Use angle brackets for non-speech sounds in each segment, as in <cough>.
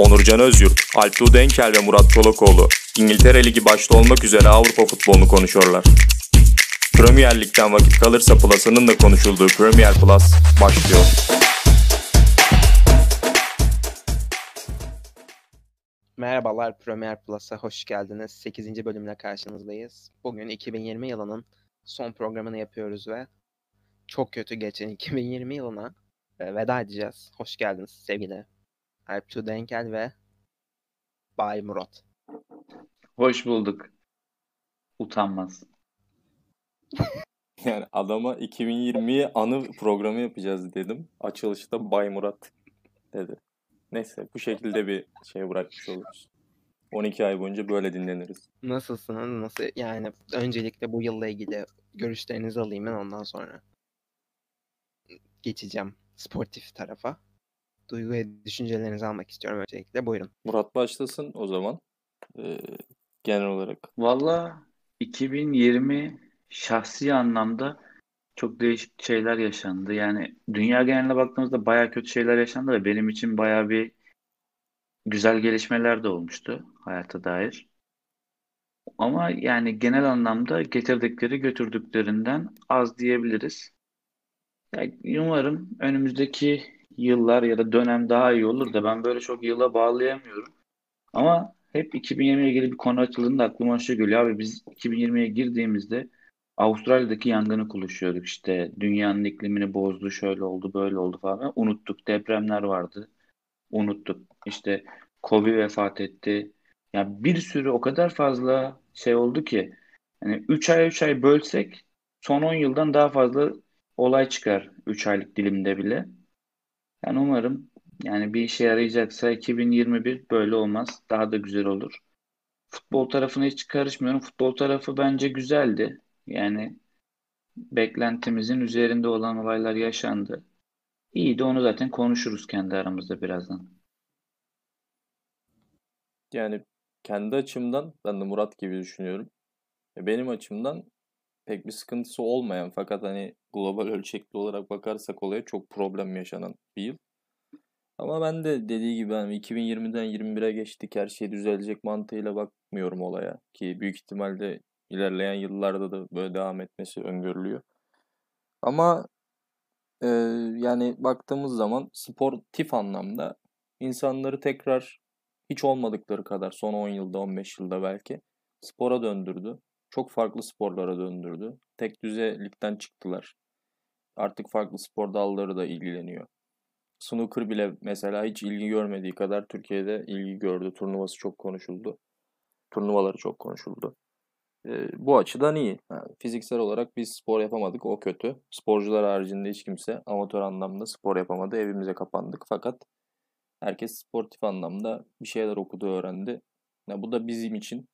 Onurcan Özyurt, Alptuğ Denkel ve Murat Çolakoğlu İngiltere Ligi başta olmak üzere Avrupa futbolunu konuşuyorlar. Premier Lig'den vakit kalırsa Plus'ının da konuşulduğu Premier Plus başlıyor. Merhabalar Premier Plus'a hoş geldiniz. 8. bölümle karşınızdayız. Bugün 2020 yılının son programını yapıyoruz ve çok kötü geçen 2020 yılına e, veda edeceğiz. Hoş geldiniz sevgili Alptu Denkel ve Bay Murat. Hoş bulduk. Utanmaz. <laughs> Yani adama 2020'ye anı programı yapacağız dedim. Açılışta Bay Murat dedi. Neyse bu şekilde bir şey bırakmış oluruz. 12 ay boyunca böyle dinleniriz. Nasılsınız? Nasıl yani öncelikle bu yılla ilgili görüşlerinizi alayım ben ondan sonra geçeceğim sportif tarafa. Duygu ve düşüncelerinizi almak istiyorum öncelikle. Buyurun. Murat başlasın o zaman. Ee, genel olarak. Valla 2020 şahsi anlamda çok değişik şeyler yaşandı. Yani dünya geneline baktığımızda baya kötü şeyler yaşandı ve benim için baya bir güzel gelişmeler de olmuştu hayata dair. Ama yani genel anlamda getirdikleri götürdüklerinden az diyebiliriz. Yani umarım önümüzdeki yıllar ya da dönem daha iyi olur da ben böyle çok yıla bağlayamıyorum. Ama hep 2020'ye ilgili bir konu açıldığında aklıma şu geliyor. Abi biz 2020'ye girdiğimizde Avustralya'daki yangını konuşuyorduk. İşte dünyanın iklimini bozdu, şöyle oldu, böyle oldu falan. Unuttuk. Depremler vardı. Unuttuk. İşte Kobe vefat etti. Yani bir sürü o kadar fazla şey oldu ki yani 3 ay 3 ay bölsek son 10 yıldan daha fazla olay çıkar 3 aylık dilimde bile. Yani umarım yani bir işe yarayacaksa 2021 böyle olmaz. Daha da güzel olur. Futbol tarafına hiç karışmıyorum. Futbol tarafı bence güzeldi. Yani beklentimizin üzerinde olan olaylar yaşandı. İyi de onu zaten konuşuruz kendi aramızda birazdan. Yani kendi açımdan ben de Murat gibi düşünüyorum. Benim açımdan pek bir sıkıntısı olmayan fakat hani global ölçekli olarak bakarsak olaya çok problem yaşanan bir yıl. Ama ben de dediği gibi hani 2020'den 21'e geçtik her şey düzelecek mantığıyla bakmıyorum olaya. Ki büyük ihtimalle ilerleyen yıllarda da böyle devam etmesi öngörülüyor. Ama e, yani baktığımız zaman sportif anlamda insanları tekrar hiç olmadıkları kadar son 10 yılda 15 yılda belki spora döndürdü. Çok farklı sporlara döndürdü. Tek düzelikten çıktılar. Artık farklı spor dalları da ilgileniyor. Snooker bile mesela hiç ilgi görmediği kadar Türkiye'de ilgi gördü. Turnuvası çok konuşuldu. Turnuvaları çok konuşuldu. E, bu açıdan iyi. Yani fiziksel olarak biz spor yapamadık. O kötü. Sporcular haricinde hiç kimse amatör anlamda spor yapamadı. Evimize kapandık. Fakat herkes sportif anlamda bir şeyler okudu, öğrendi. Yani bu da bizim için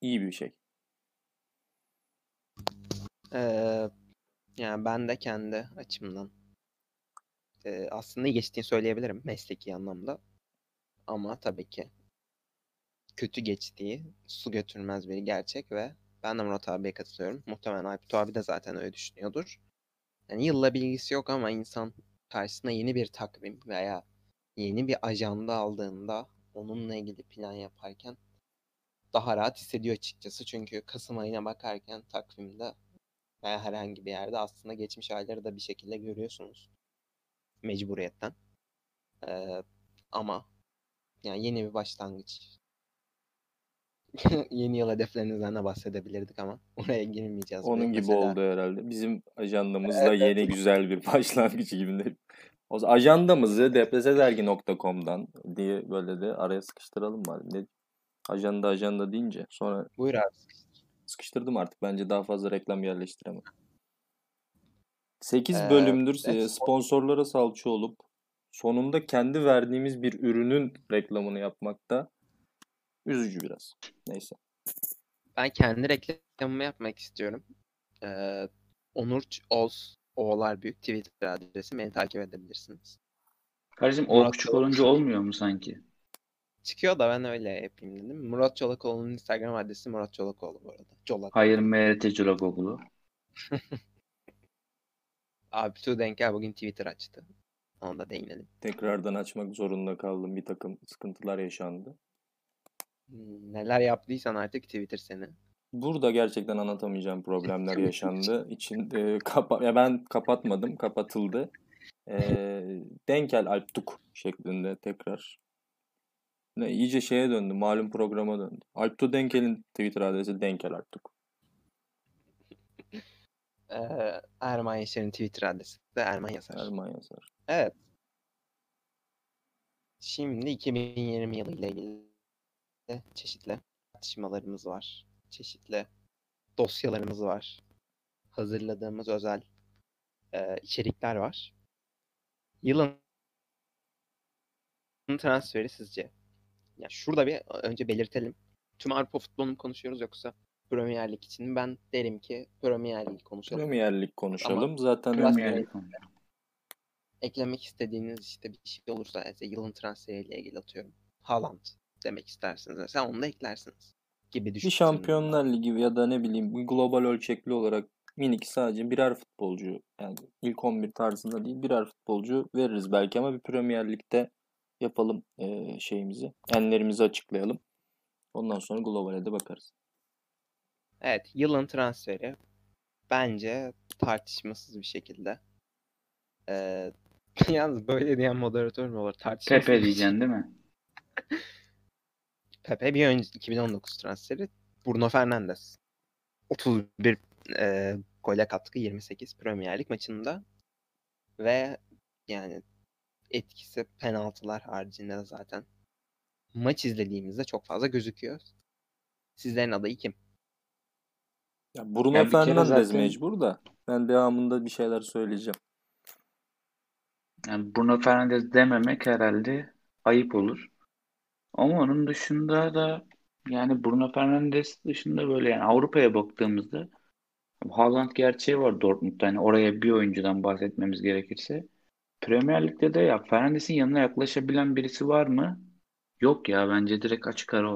iyi bir şey. Ee, yani ben de kendi açımdan e, aslında geçtiğini söyleyebilirim mesleki anlamda. Ama tabii ki kötü geçtiği su götürmez bir gerçek ve ben de Murat abiye katılıyorum. Muhtemelen Aykut abi de zaten öyle düşünüyordur. Yani yılla bilgisi yok ama insan karşısına yeni bir takvim veya yeni bir ajanda aldığında onunla ilgili plan yaparken daha rahat hissediyor açıkçası. Çünkü Kasım ayına bakarken takvimde veya herhangi bir yerde aslında geçmiş ayları da bir şekilde görüyorsunuz. Mecburiyetten. Ee, ama yani yeni bir başlangıç. <laughs> yeni yıl hedeflerinizden de bahsedebilirdik ama <laughs> oraya girmeyeceğiz. Onun gibi Mesela... oldu herhalde. Bizim ajandamızda evet. yeni güzel bir <laughs> başlangıç gibi. O zaman ajandamızı depresedergi.com'dan diye böyle de araya sıkıştıralım mı? Ne? Ajanda ajanda deyince sonra Buyur abi. Sıkıştırdım artık. Bence daha fazla reklam yerleştiremem. 8 ee, bölümdür evet. sponsorlara salça olup sonunda kendi verdiğimiz bir ürünün reklamını yapmakta üzücü biraz. Neyse. Ben kendi reklamımı yapmak istiyorum. Ee, Onur Oz Oğlar Büyük Twitter adresi beni takip edebilirsiniz. Kardeşim o küçük olunca olmuyor mu sanki? Çıkıyor da ben öyle yapayım dedim. Murat Çolakoğlu'nun Instagram adresi Murat Çolakoğlu bu arada. Çolak. Hayır MRT Çolakoğlu. <laughs> Abi Tu Denker bugün Twitter açtı. Ona da değinelim. Tekrardan açmak zorunda kaldım. Bir takım sıkıntılar yaşandı. Neler yaptıysan artık Twitter seni. Burada gerçekten anlatamayacağım problemler <laughs> yaşandı. İçin e, kapa ya ben kapatmadım, kapatıldı. E, Denkel Alptuk şeklinde tekrar. Ne iyice şeye döndü, malum programa döndü. Alptu Denkel'in Twitter adresi Denkel Alptuk. Ee, Erman Yaşar'ın Twitter adresi de Erman Yazar. Erman yazar. Evet. Şimdi 2020 yılı ile ilgili çeşitli tartışmalarımız var. Çeşitli dosyalarımız var. Hazırladığımız özel e, içerikler var. Yılın transferi sizce? Ya şurada bir önce belirtelim. Tüm Avrupa futbolunu konuşuyoruz yoksa Premier Lig için ben derim ki Premier Lig konuşalım. Premier Lig konuşalım. Zaten Biraz Premier Lig eklemek istediğiniz işte bir şey olursa yani yılın transferiyle ilgili atıyorum. Haaland demek istersiniz. Mesela onu da eklersiniz gibi bir düşünüyorum. Şampiyonlar Ligi ya da ne bileyim bir global ölçekli olarak minik sadece birer futbolcu yani ilk 11 tarzında değil birer futbolcu veririz belki ama bir Premier Lig'de yapalım eee, şeyimizi. Enlerimizi açıklayalım. Ondan sonra globale de bakarız. Evet, yılın transferi bence tartışmasız bir şekilde. Ee, <laughs> yalnız böyle diyen moderatör mü olur? Tartışmasız Pepe diyeceksin değil mi? <laughs> Pepe bir önce 2019 transferi. Bruno Fernandes. 31 e, gole katkı 28 Premier Lig maçında. Ve yani etkisi penaltılar haricinde de zaten maç izlediğimizde çok fazla gözüküyor. Sizlerin adayı kim? Ya Bruno Ya bir kere Fernandes zaten- mecbur da ben devamında bir şeyler söyleyeceğim. Yani Bruno Fernandes dememek herhalde ayıp olur. Ama onun dışında da yani Bruno Fernandes dışında böyle yani Avrupa'ya baktığımızda Haaland gerçeği var Dortmund'da. Yani oraya bir oyuncudan bahsetmemiz gerekirse. Premier Lig'de de ya Fernandes'in yanına yaklaşabilen birisi var mı? Yok ya bence direkt açık ara o.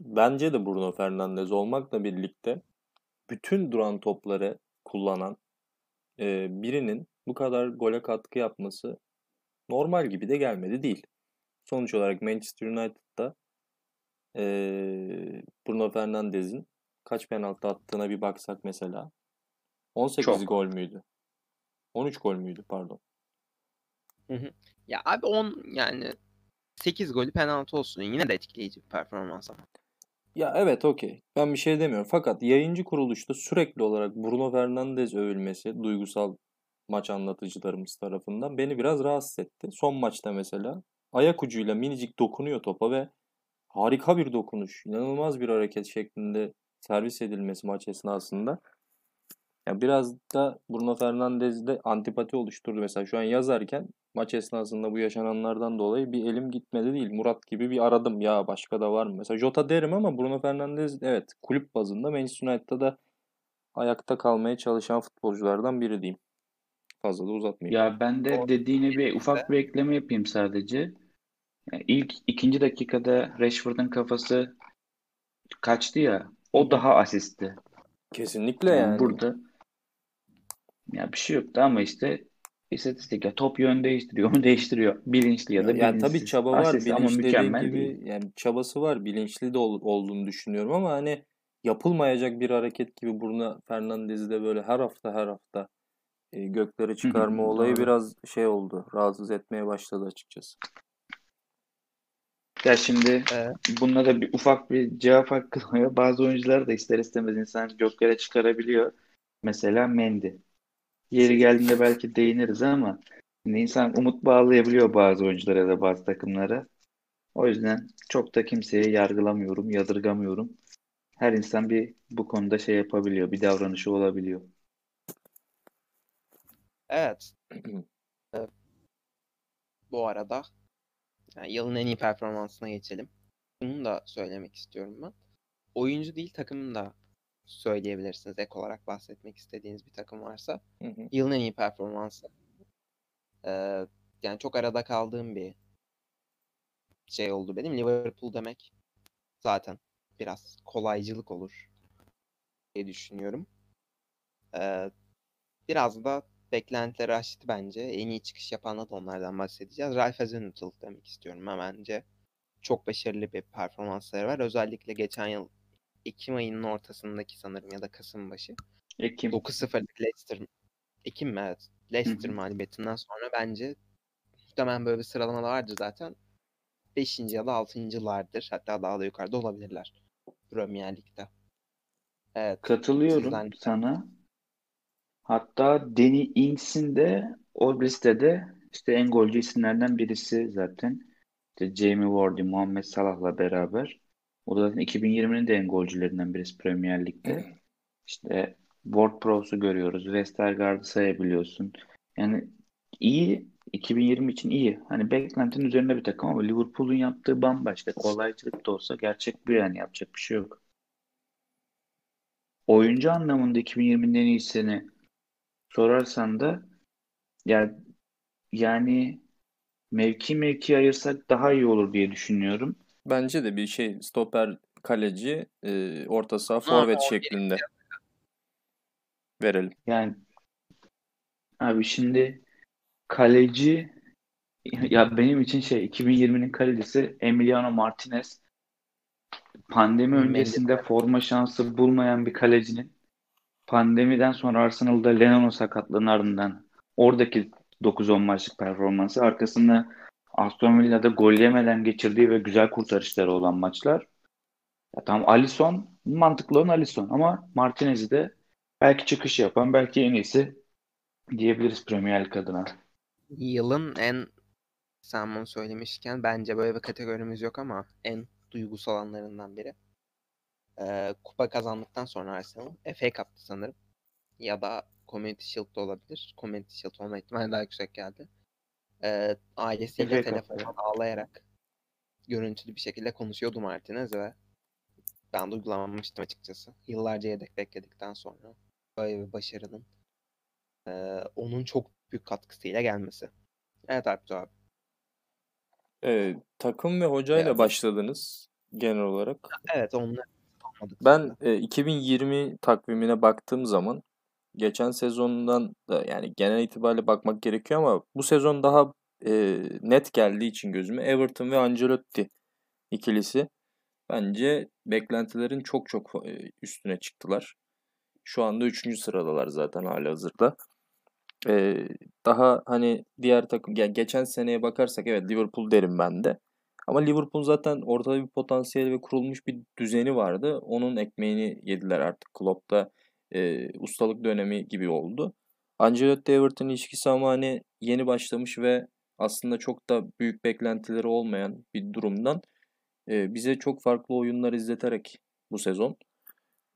Bence de Bruno Fernandes olmakla birlikte bütün duran topları kullanan e, birinin bu kadar gole katkı yapması normal gibi de gelmedi değil. Sonuç olarak Manchester United'da e, Bruno Fernandes'in kaç penaltı attığına bir baksak mesela. 18 Çok. gol müydü? 13 gol müydü pardon. Ya abi 10 yani 8 golü penaltı olsun. Yine de etkileyici bir performans ama. Ya evet okey. Ben bir şey demiyorum. Fakat yayıncı kuruluşta sürekli olarak Bruno Fernandes övülmesi duygusal maç anlatıcılarımız tarafından beni biraz rahatsız etti. Son maçta mesela ayak ucuyla minicik dokunuyor topa ve harika bir dokunuş, inanılmaz bir hareket şeklinde servis edilmesi maç esnasında. Ya biraz da Bruno Fernandes'de antipati oluşturdu. Mesela şu an yazarken maç esnasında bu yaşananlardan dolayı bir elim gitmedi değil. Murat gibi bir aradım ya başka da var mı? Mesela Jota derim ama Bruno Fernandes evet kulüp bazında Manchester United'da da ayakta kalmaya çalışan futbolculardan biri diyeyim. Fazla da uzatmayayım. Ya ben de dediğine bir ufak bir ekleme yapayım sadece. Yani ilk ikinci dakikada Rashford'un kafası kaçtı ya. O daha asisti. Kesinlikle Yani yani. burada ya bir şey yoktu ama işte istatistik ya top yön değiştiriyor mu <laughs> değiştiriyor. Bilinçli ya da Yani tabii bilinçsiz. çaba var, Asist ama bilinç dediğin mükemmel gibi değil. yani çabası var, bilinçli de ol- olduğunu düşünüyorum ama hani yapılmayacak bir hareket gibi Bruno Fernandes'i de böyle her hafta her hafta e, göklere çıkarma olayı doğru. biraz şey oldu, rahatsız etmeye başladı açıkçası. Ya şimdi Ee, bununla da bir ufak bir cevap hakkı oluyor. <laughs> Bazı oyuncular da ister istemez insan göklere çıkarabiliyor. Mesela Mendy. Yeri geldiğinde belki değiniriz ama insan umut bağlayabiliyor bazı oyunculara da bazı takımlara. O yüzden çok da kimseyi yargılamıyorum, yadırgamıyorum. Her insan bir bu konuda şey yapabiliyor, bir davranışı olabiliyor. evet. <clears throat> Bu arada yani yılın en iyi performansına geçelim. Bunu da söylemek istiyorum ben. Oyuncu değil takımını da söyleyebilirsiniz. Ek olarak bahsetmek istediğiniz bir takım varsa. Hı hı. Yılın en iyi performansı. Ee, yani çok arada kaldığım bir şey oldu benim. Liverpool demek zaten biraz kolaycılık olur diye düşünüyorum. Ee, biraz da beklentileri aştı bence. En iyi çıkış yapanla da onlardan bahsedeceğiz. Ralph Hasenhüttl demek istiyorum ben bence. Çok başarılı bir performansları var. Özellikle geçen yıl Ekim ayının ortasındaki sanırım ya da Kasım başı. Ekim. 9-0'lık Leicester Ekim mi? Evet. Leicester mağlubiyetinden sonra bence muhtemelen böyle bir sıralama da vardır zaten. 5. ya da 6.lardır. Hatta daha da yukarıda olabilirler. Premier Lig'de. Evet. Katılıyorum Sizden- sana. Hatta Danny Ings'in de o listede işte en golcü isimlerden birisi zaten. İşte Jamie Vardy, Muhammed Salah'la beraber. O da zaten 2020'nin de en golcülerinden birisi Premier Lig'de. İşte Ward Prowse'u görüyoruz. Westergaard'ı sayabiliyorsun. Yani iyi 2020 için iyi. Hani beklentinin üzerinde bir takım ama Liverpool'un yaptığı bambaşka. Kolaycılık da olsa gerçek bu yani yapacak bir şey yok. Oyuncu anlamında 2020'nin en iyisini sorarsan da ya yani mevki mevki ayırsak daha iyi olur diye düşünüyorum. Bence de bir şey stoper, kaleci, e, orta saha, Ha, forvet şeklinde. verelim. Yani abi şimdi kaleci ya benim için şey 2020'nin kalecisi Emiliano Martinez. Pandemi öncesinde forma şansı bulmayan bir kalecinin pandemiden sonra Arsenal'da Lennon'un sakatlığının ardından oradaki 9-10 maçlık performansı arkasında Aston Villa'da gol yemeden geçirdiği ve güzel kurtarışları olan maçlar. Ya tamam Alisson mantıklı olan Alisson ama Martinez'i de belki çıkış yapan belki en iyisi diyebiliriz Premier Lig adına. Yılın en sen bunu söylemişken bence böyle bir kategorimiz yok ama en duygusal anlarından biri. Ee, kupa kazandıktan sonra Arsenal FA Cup'tı sanırım. Ya da Community Shield'da olabilir. Community Shield olma ihtimali daha yüksek geldi. Ee, ailesiyle FA Cup. telefondan ağlayarak görüntülü bir şekilde konuşuyordu Martinez ve ben duygulanmıştım açıkçası. Yıllarca yedek bekledikten sonra böyle bir başarının ee, onun çok büyük katkısıyla gelmesi. Evet Alptu abi. E, takım ve hocayla Evet. başladınız genel olarak. Evet onları Ben e, 2020 takvimine baktığım zaman geçen sezondan da yani genel itibariyle bakmak gerekiyor ama bu sezon daha e, net geldiği için gözüme Everton ve Ancelotti ikilisi bence beklentilerin çok çok üstüne çıktılar. Şu anda 3. sıradalar zaten halihazırda. E, daha hani diğer takım yani geçen seneye bakarsak evet Liverpool derim ben de. Ama Liverpool zaten ortada bir potansiyeli ve kurulmuş bir düzeni vardı. Onun ekmeğini yediler artık. Klopp'ta e, ustalık dönemi gibi oldu. Ancelotti Everton ilişkisi ama hani yeni başlamış ve aslında çok da büyük beklentileri olmayan bir durumdan e, bize çok farklı oyunlar izleterek bu sezon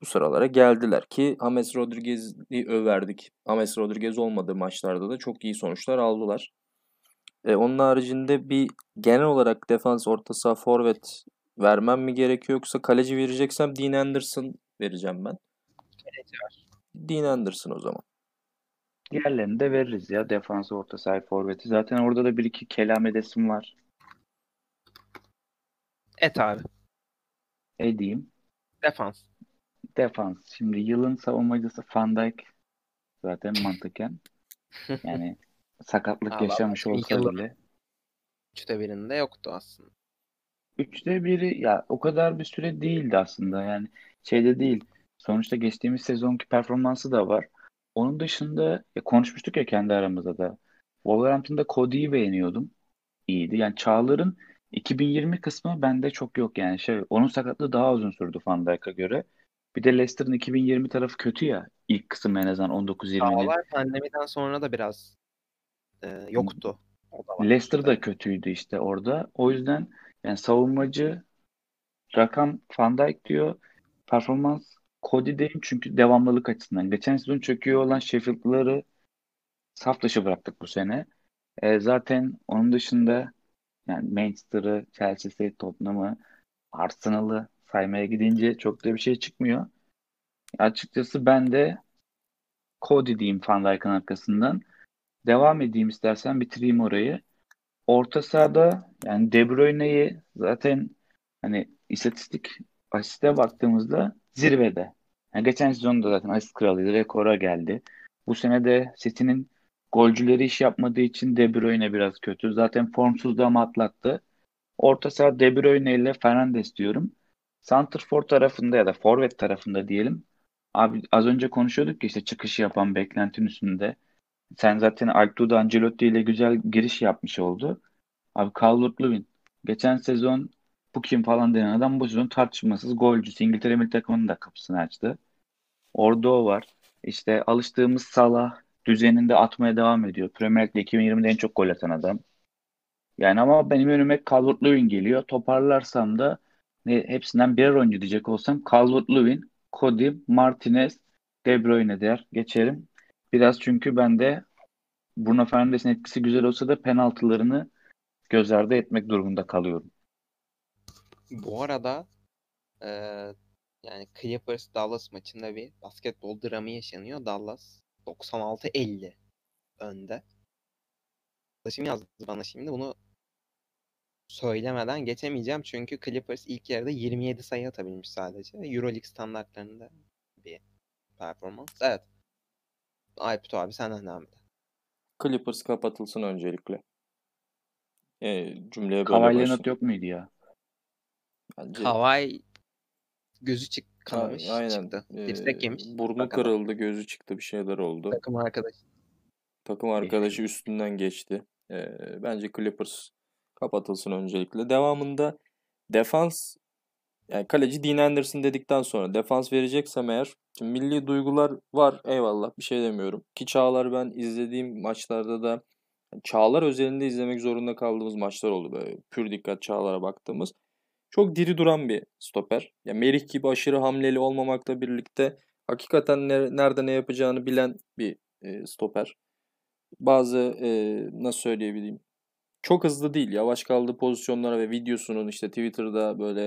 bu sıralara geldiler ki James Rodriguez'i överdik. James Rodriguez olmadığı maçlarda da çok iyi sonuçlar aldılar. E, onun haricinde bir genel olarak defans, orta saha, forvet vermem mi gerekiyor yoksa kaleci vereceksem Dean Anderson vereceğim ben. Kaleci var. Dean Anderson o zaman. Diğerlerini de veririz ya. Defans, orta saha, forveti. Zaten orada da bir iki kelam edesim var. Et abi. Edeyim. Defans. Defans. Şimdi yılın savunmacısı Van Dijk zaten mantıken. <laughs> Yani sakatlık Allah yaşamış Allah. olsa Yılın- bile. Üçte birinde yoktu aslında. Üçte biri ya o kadar bir süre değildi aslında. Yani şeyde değil. Sonuçta geçtiğimiz sezonki performansı da var. Onun dışında ya konuşmuştuk ya kendi aramızda da. Wolverhampton'da Cody'yi beğeniyordum. İyiydi. Yani Çağlar'ın 2020 kısmı bende çok yok yani. Şey, onun sakatlığı daha uzun sürdü Van Dijk'a göre. Bir de Leicester'ın 2020 tarafı kötü ya. İlk kısım en azından 19-20'nin. Çağlar pandemiden sonra da biraz e, yoktu. Leicester da kötüydü işte orada. O yüzden yani savunmacı rakam Van Dijk diyor. Performans Cody'deyim çünkü devamlılık açısından. Geçen sezon çöküyor olan Sheffield'ları saf dışı bıraktık bu sene. E, zaten onun dışında yani Manchester'ı, Chelsea'yi, Tottenham'ı, Arsenal'ı saymaya gidince çok da bir şey çıkmıyor. Açıkçası ben de Cody diyeyim Van Dijk'ın arkasından. Devam edeyim istersen bitireyim orayı. Orta sahada yani De Bruyne'yi zaten hani istatistik asiste baktığımızda zirvede. Yani geçen sezonda zaten asist kralıydı. Rekora geldi. Bu sene de City'nin Golcüleri iş yapmadığı için De Bruyne biraz kötü. Zaten formsuzluğu ama atlattı. Orta saha De Bruyne ile Fernandes diyorum. Santrfor tarafında ya da forvet tarafında diyelim. Abi az önce konuşuyorduk ya işte çıkış yapan beklentin üstünde. Sen zaten Altuğ Ancelotti ile güzel giriş yapmış oldu. Abi Calvert-Lewin. Geçen sezon bu kim falan denen adam bu sezon tartışmasız golcüsü. İngiltere milli takımının da kapısını açtı. Orada o var. İşte alıştığımız Salah düzeninde atmaya devam ediyor. Premier Lig'de 2020'de en çok gol atan adam. Yani ama benim önüme Calvert-Lewin geliyor. Toparlarsam da ne, hepsinden birer oyuncu diyecek olsam Calvert-Lewin, Cody, Martinez, De Bruyne der. Geçerim. Biraz çünkü ben de Bruno Fernandes'in etkisi güzel olsa da penaltılarını göz ardı etmek durumunda kalıyorum. Bu arada e, yani Clippers Dallas maçında bir basketbol dramı yaşanıyor. Dallas 96-50 önde. Arkadaşım yazdı bana şimdi bunu söylemeden geçemeyeceğim çünkü Clippers ilk yarıda 27 sayı atabilmiş sadece. Euroleague standartlarında bir performans. Evet. Aykut abi senden devam et. Clippers kapatılsın öncelikle. E, cümleye böyle Kawhi. Leonard yok muydu ya? Bence Kawhi gözü çık kanamış aynen. çıktı. Dirsek yemiş. burnu Bakalım. kırıldı, gözü çıktı, bir şeyler oldu. Takım arkadaşı. Takım arkadaşı üstünden geçti. E, bence Clippers kapatılsın öncelikle. Devamında defans yani kaleci Dean Anderson dedikten sonra defans vereceksem eğer şimdi milli duygular var eyvallah bir şey demiyorum. Ki Çağlar ben izlediğim maçlarda da Çağlar özelinde izlemek zorunda kaldığımız maçlar oldu böyle pür dikkat Çağlar'a baktığımız. Çok diri duran bir stoper. Ya Merih gibi aşırı hamleli olmamakla birlikte hakikaten ne- nerede ne yapacağını bilen bir e, stoper. Bazı e, nasıl söyleyebileyim çok hızlı değil. Yavaş kaldığı pozisyonlara ve videosunun işte Twitter'da böyle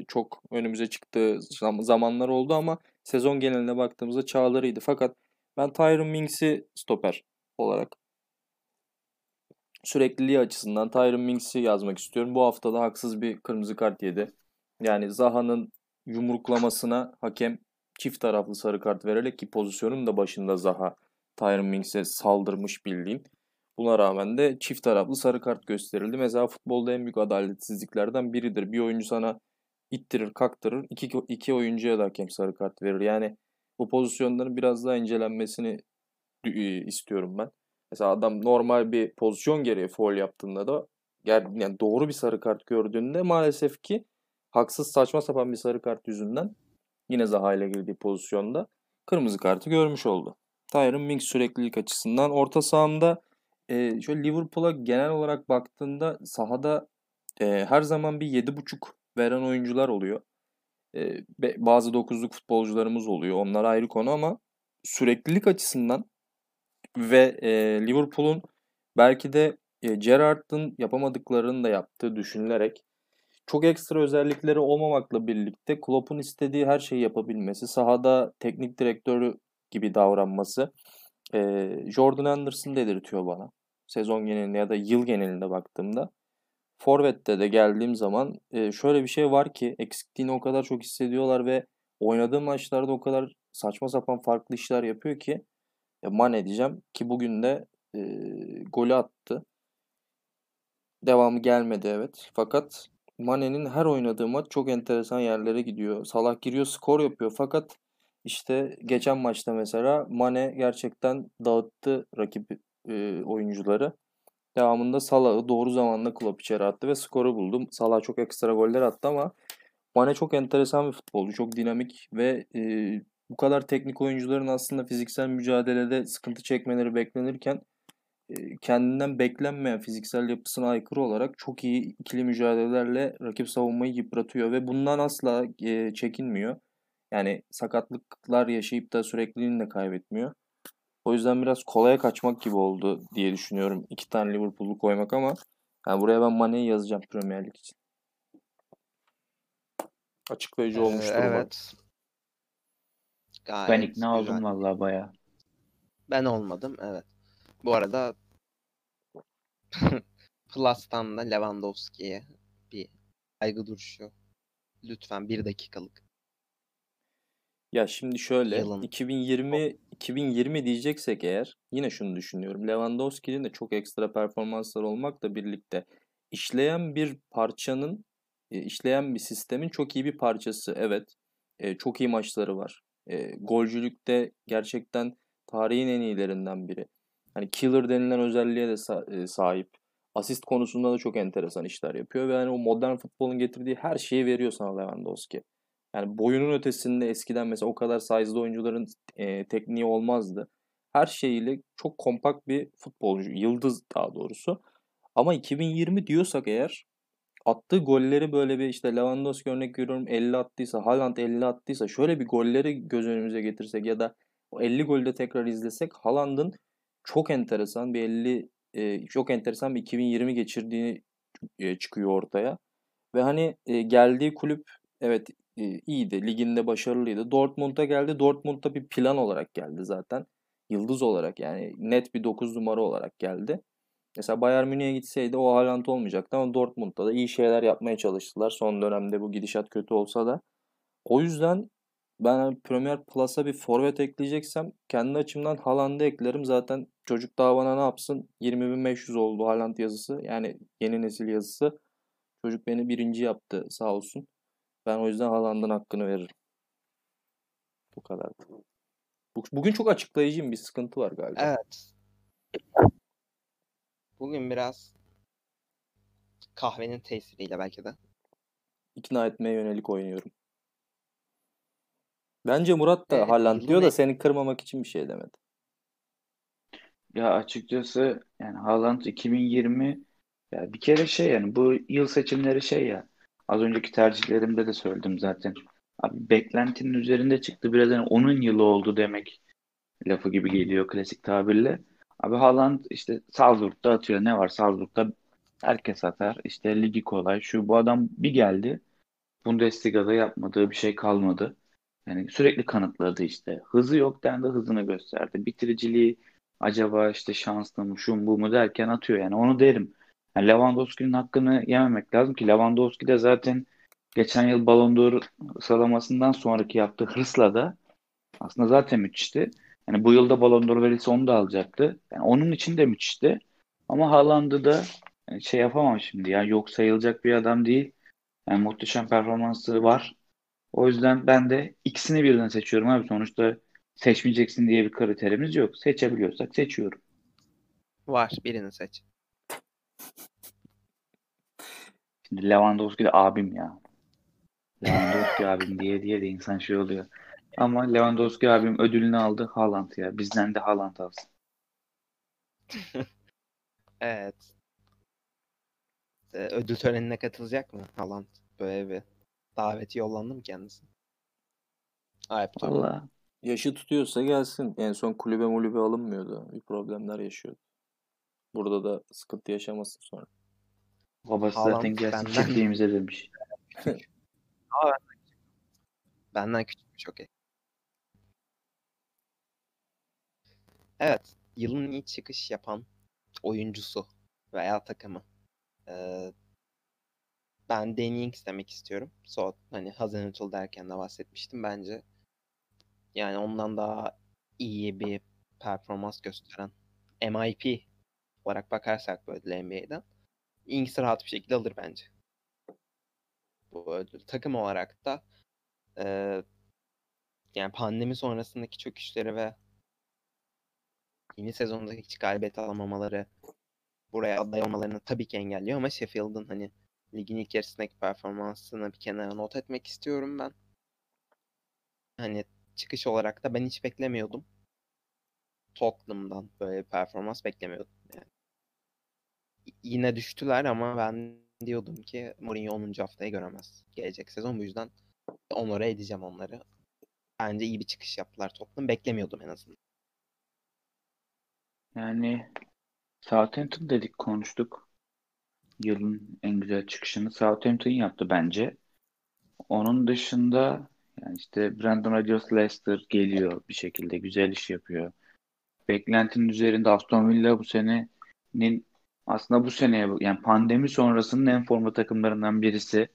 e, çok önümüze çıktığı zam- zamanlar oldu ama sezon geneline baktığımızda çağlarıydı. Fakat ben Tyron Mings'i stoper olarak sürekliliği açısından Tyron Mings'i yazmak istiyorum. Bu hafta da haksız bir kırmızı kart yedi. Yani Zaha'nın yumruklamasına hakem çift taraflı sarı kart vererek ki pozisyonun da başında Zaha Tyron Mings'e saldırmış bildiğin. Buna rağmen de çift taraflı sarı kart gösterildi. Mesela futbolda en büyük adaletsizliklerden biridir. Bir oyuncu sana ittirir, kaktırır. İki, iki oyuncuya da hakem sarı kart verir. Yani bu pozisyonların biraz daha incelenmesini istiyorum ben. Mesela adam normal bir pozisyon gereği foul yaptığında da yani doğru bir sarı kart gördüğünde maalesef ki haksız saçma sapan bir sarı kart yüzünden yine Zaha ile girdiği pozisyonda kırmızı kartı görmüş oldu. Tyron Mings süreklilik açısından orta sahamda e, şöyle Liverpool'a genel olarak baktığında sahada e, her zaman bir 7.5 veren oyuncular oluyor. E, bazı 9'luk futbolcularımız oluyor. Onlar ayrı konu ama süreklilik açısından ve e, Liverpool'un belki de e, Gerrard'ın yapamadıklarını da yaptığı düşünülerek çok ekstra özellikleri olmamakla birlikte Klopp'un istediği her şeyi yapabilmesi, sahada teknik direktörü gibi davranması e, Jordan Anderson dedirtiyor bana. Sezon genelinde ya da yıl genelinde baktığımda. Forvet'te de geldiğim zaman e, şöyle bir şey var ki eksikliğini o kadar çok hissediyorlar ve oynadığı maçlarda o kadar saçma sapan farklı işler yapıyor ki Mane diyeceğim ki bugün de e, golü attı. Devamı gelmedi evet. Fakat Mane'nin her oynadığı maç çok enteresan yerlere gidiyor. Salah giriyor skor yapıyor fakat işte geçen maçta mesela Mane gerçekten dağıttı rakip e, oyuncuları. Devamında Salah'ı doğru zamanda Klopp içeri attı ve skoru buldu. Salah çok ekstra goller attı ama Mane çok enteresan bir futbolcu. Çok dinamik ve e, bu kadar teknik oyuncuların aslında fiziksel mücadelede sıkıntı çekmeleri beklenirken e, kendinden beklenmeyen fiziksel yapısına aykırı olarak çok iyi ikili mücadelelerle rakip savunmayı yıpratıyor ve bundan asla e, çekinmiyor. Yani sakatlıklar yaşayıp da sürekliliğini de kaybetmiyor. O yüzden biraz kolaya kaçmak gibi oldu diye düşünüyorum. İki tane Liverpool'u koymak ama yani buraya ben Mane'yi yazacağım Premier Lig için. Açıklayıcı Ee, olmuştur umarım. Evet. Ben Gayet ikna güzel. oldum vallahi baya. Ben olmadım evet. Bu arada <laughs> Plus'tan da Lewandowski'ye bir saygı duruşu. Lütfen bir dakikalık. Ya şimdi şöyle Yılın. 2020 2020 diyeceksek eğer yine şunu düşünüyorum. Lewandowski'nin de çok ekstra performanslar olmakla birlikte işleyen bir parçanın e, işleyen bir sistemin çok iyi bir parçası. Evet. E, çok iyi maçları var. E, golcülükte gerçekten tarihin en iyilerinden biri. Hani killer denilen özelliğe de sa- e, sahip. Asist konusunda da çok enteresan işler yapıyor ve hani o modern futbolun getirdiği her şeyi veriyor sana Lewandowski. Yani boyunun ötesinde eskiden mesela o kadar size'lı oyuncuların e, tekniği olmazdı. Her şeyiyle çok kompakt bir futbolcu, yıldız daha doğrusu. Ama 2020 diyorsak eğer attığı golleri böyle bir işte Lewandowski örnek veriyorum 50 attıysa, Haaland 50 attıysa şöyle bir golleri göz önümüze getirsek ya da o 50 golde tekrar izlesek Haaland'ın çok enteresan bir 50 e, çok enteresan bir 2020 geçirdiğini e, çıkıyor ortaya. Ve hani e, geldiği kulüp evet iyiydi. Liginde başarılıydı. Dortmund'a geldi. Dortmund'da bir plan olarak geldi zaten. Yıldız olarak yani net bir 9 numara olarak geldi. Mesela Bayern Münih'e gitseydi o Haaland olmayacaktı ama Dortmund'da da iyi şeyler yapmaya çalıştılar. Son dönemde bu gidişat kötü olsa da. O yüzden ben Premier Plus'a bir forvet ekleyeceksem kendi açımdan Haaland'ı eklerim. Zaten çocuk daha bana ne yapsın? 20.500 oldu Haaland yazısı. Yani yeni nesil yazısı. Çocuk beni birinci yaptı sağ olsun. Ben o yüzden Haaland'ın hakkını veririm. Bu kadar. Bugün çok açıklayıcıyım bir sıkıntı var galiba. Evet. Bugün biraz kahvenin tesiriyle belki de. İkna etmeye yönelik oynuyorum. Bence Murat da Evet, Haaland diyor da en- seni kırmamak için bir şey demedi. Ya açıkçası yani Haaland 2020 ya bir kere şey yani bu yıl seçimleri şey ya az önceki tercihlerimde de söyledim zaten. Abi beklentinin üzerinde çıktı biraz yani onun yılı oldu demek lafı gibi geliyor klasik tabirle. Abi Haaland işte Salzburg'da atıyor ne var Salzburg'da herkes atar işte ligi kolay şu bu adam bir geldi Bundesliga'da yapmadığı bir şey kalmadı. Yani sürekli kanıtladı işte. Hızı yok dendi hızını gösterdi. Bitiriciliği acaba işte şanslı mı şu bu mu derken atıyor yani onu derim. Yani Lewandowski'nin hakkını yememek lazım ki Lewandowski de zaten geçen yıl Ballon d'Or sıralamasından sonraki yaptığı hırsla da aslında zaten müthişti. Yani bu yılda Ballon d'Or verilse onu da alacaktı. Yani onun için de müthişti. Ama Haaland'ı da yani şey yapamam şimdi ya yok sayılacak bir adam değil. Yani muhteşem performansı var. O yüzden ben de ikisini birden seçiyorum abi. Sonuçta seçmeyeceksin diye bir kriterimiz yok. Seçebiliyorsak seçiyorum. Var. Birini seç. Şimdi Lewandowski de abim ya. Lewandowski abim diye diye de insan şey oluyor. Ama Lewandowski abim ödülünü aldı Haaland ya. Bizden de Haaland alsın. <laughs> Evet. Ee, ödül törenine katılacak mı Haaland? Böyle bir daveti yollandı mı kendisi? Ayıp tabii. Valla Yaşı tutuyorsa gelsin. En son kulübe mulübe alınmıyordu. Bir problemler yaşıyordu. Burada da sıkıntı yaşamasın sonra. babası Haaland zaten gelsin benden- çiftliğimize demiş. <laughs> Benden küçük çok iyi. Evet. Yılın iyi çıkış yapan oyuncusu veya takımı. Ee, ben Danny Ings demek istiyorum. So, hani Hazenutul derken de bahsetmiştim. Bence yani ondan daha iyi bir performans gösteren MIP olarak bakarsak böyle NBA'den Ings rahat bir şekilde alır bence. Bu ödül. Takım olarak da eee, yani pandemi sonrasındaki çöküşleri ve yeni sezonda hiç galibiyet alamamaları buraya aday olmalarını tabii ki engelliyor ama Sheffield'ın hani ligin ilk yarısındaki performansını bir kenara not etmek istiyorum ben. Hani çıkış olarak da ben hiç beklemiyordum. Tottenham'dan böyle bir performans beklemiyordum. Yani. Yine düştüler ama ben diyordum ki Mourinho 10. haftayı göremez gelecek sezon. Bu yüzden onore edeceğim onları. Bence iyi bir çıkış yaptılar Tottenham. Beklemiyordum en azından. Yani Southampton dedik konuştuk. Yılın en güzel çıkışını Southampton yaptı bence. Onun dışında yani işte Brandon Rodgers Leicester geliyor bir şekilde güzel iş yapıyor. Beklentinin üzerinde Aston Villa bu senenin aslında bu seneye yani pandemi sonrasının en forma takımlarından birisi.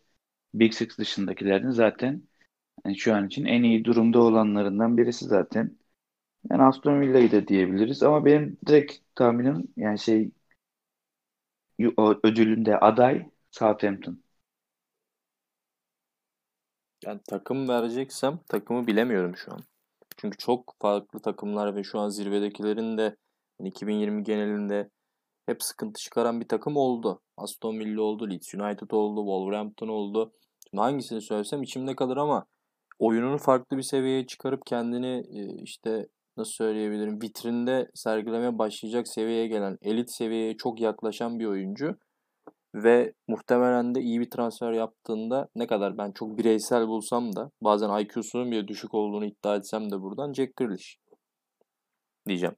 Big Six dışındakilerin zaten Yani şu an için en iyi durumda olanlarından birisi zaten. Yani Aston Villa'yı da diyebiliriz ama benim direkt tahminim yani şey ödülünde aday Southampton. Yani takım vereceksem takımı bilemiyorum şu an. Çünkü çok farklı takımlar ve şu an zirvedekilerin de 2020 genelinde hep sıkıntı çıkaran bir takım oldu. Aston Villa oldu, Leeds United oldu, Wolverhampton oldu. Şimdi hangisini söylesem içimde kalır ama oyununu farklı bir seviyeye çıkarıp kendini işte nasıl söyleyebilirim vitrinde sergilemeye başlayacak seviyeye gelen elit seviyeye çok yaklaşan bir oyuncu ve muhtemelen de iyi bir transfer yaptığında ne kadar ben çok bireysel bulsam da bazen IQ'sunun bile düşük olduğunu iddia etsem de buradan Jack Grealish diyeceğim.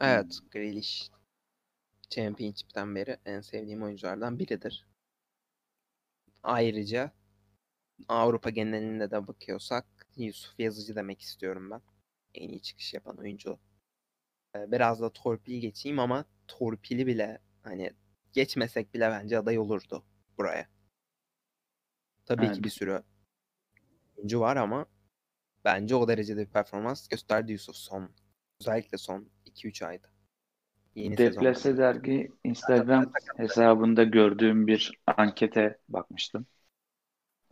Evet, Grealish Championship'ten beri en sevdiğim oyunculardan biridir. Ayrıca Avrupa genelinde de bakıyorsak Yusuf Yazıcı demek istiyorum ben. En iyi çıkış yapan oyuncu. Biraz da torpil geçeyim ama torpili bile hani geçmesek bile bence aday olurdu buraya. Tabii evet. ki bir sürü oyuncu var ama bence o derecede bir performans gösterdi Yusuf son. Özellikle son 2-3 ayda. Yeni Deplase dergi Instagram hesabında gördüğüm bir ankete bakmıştım.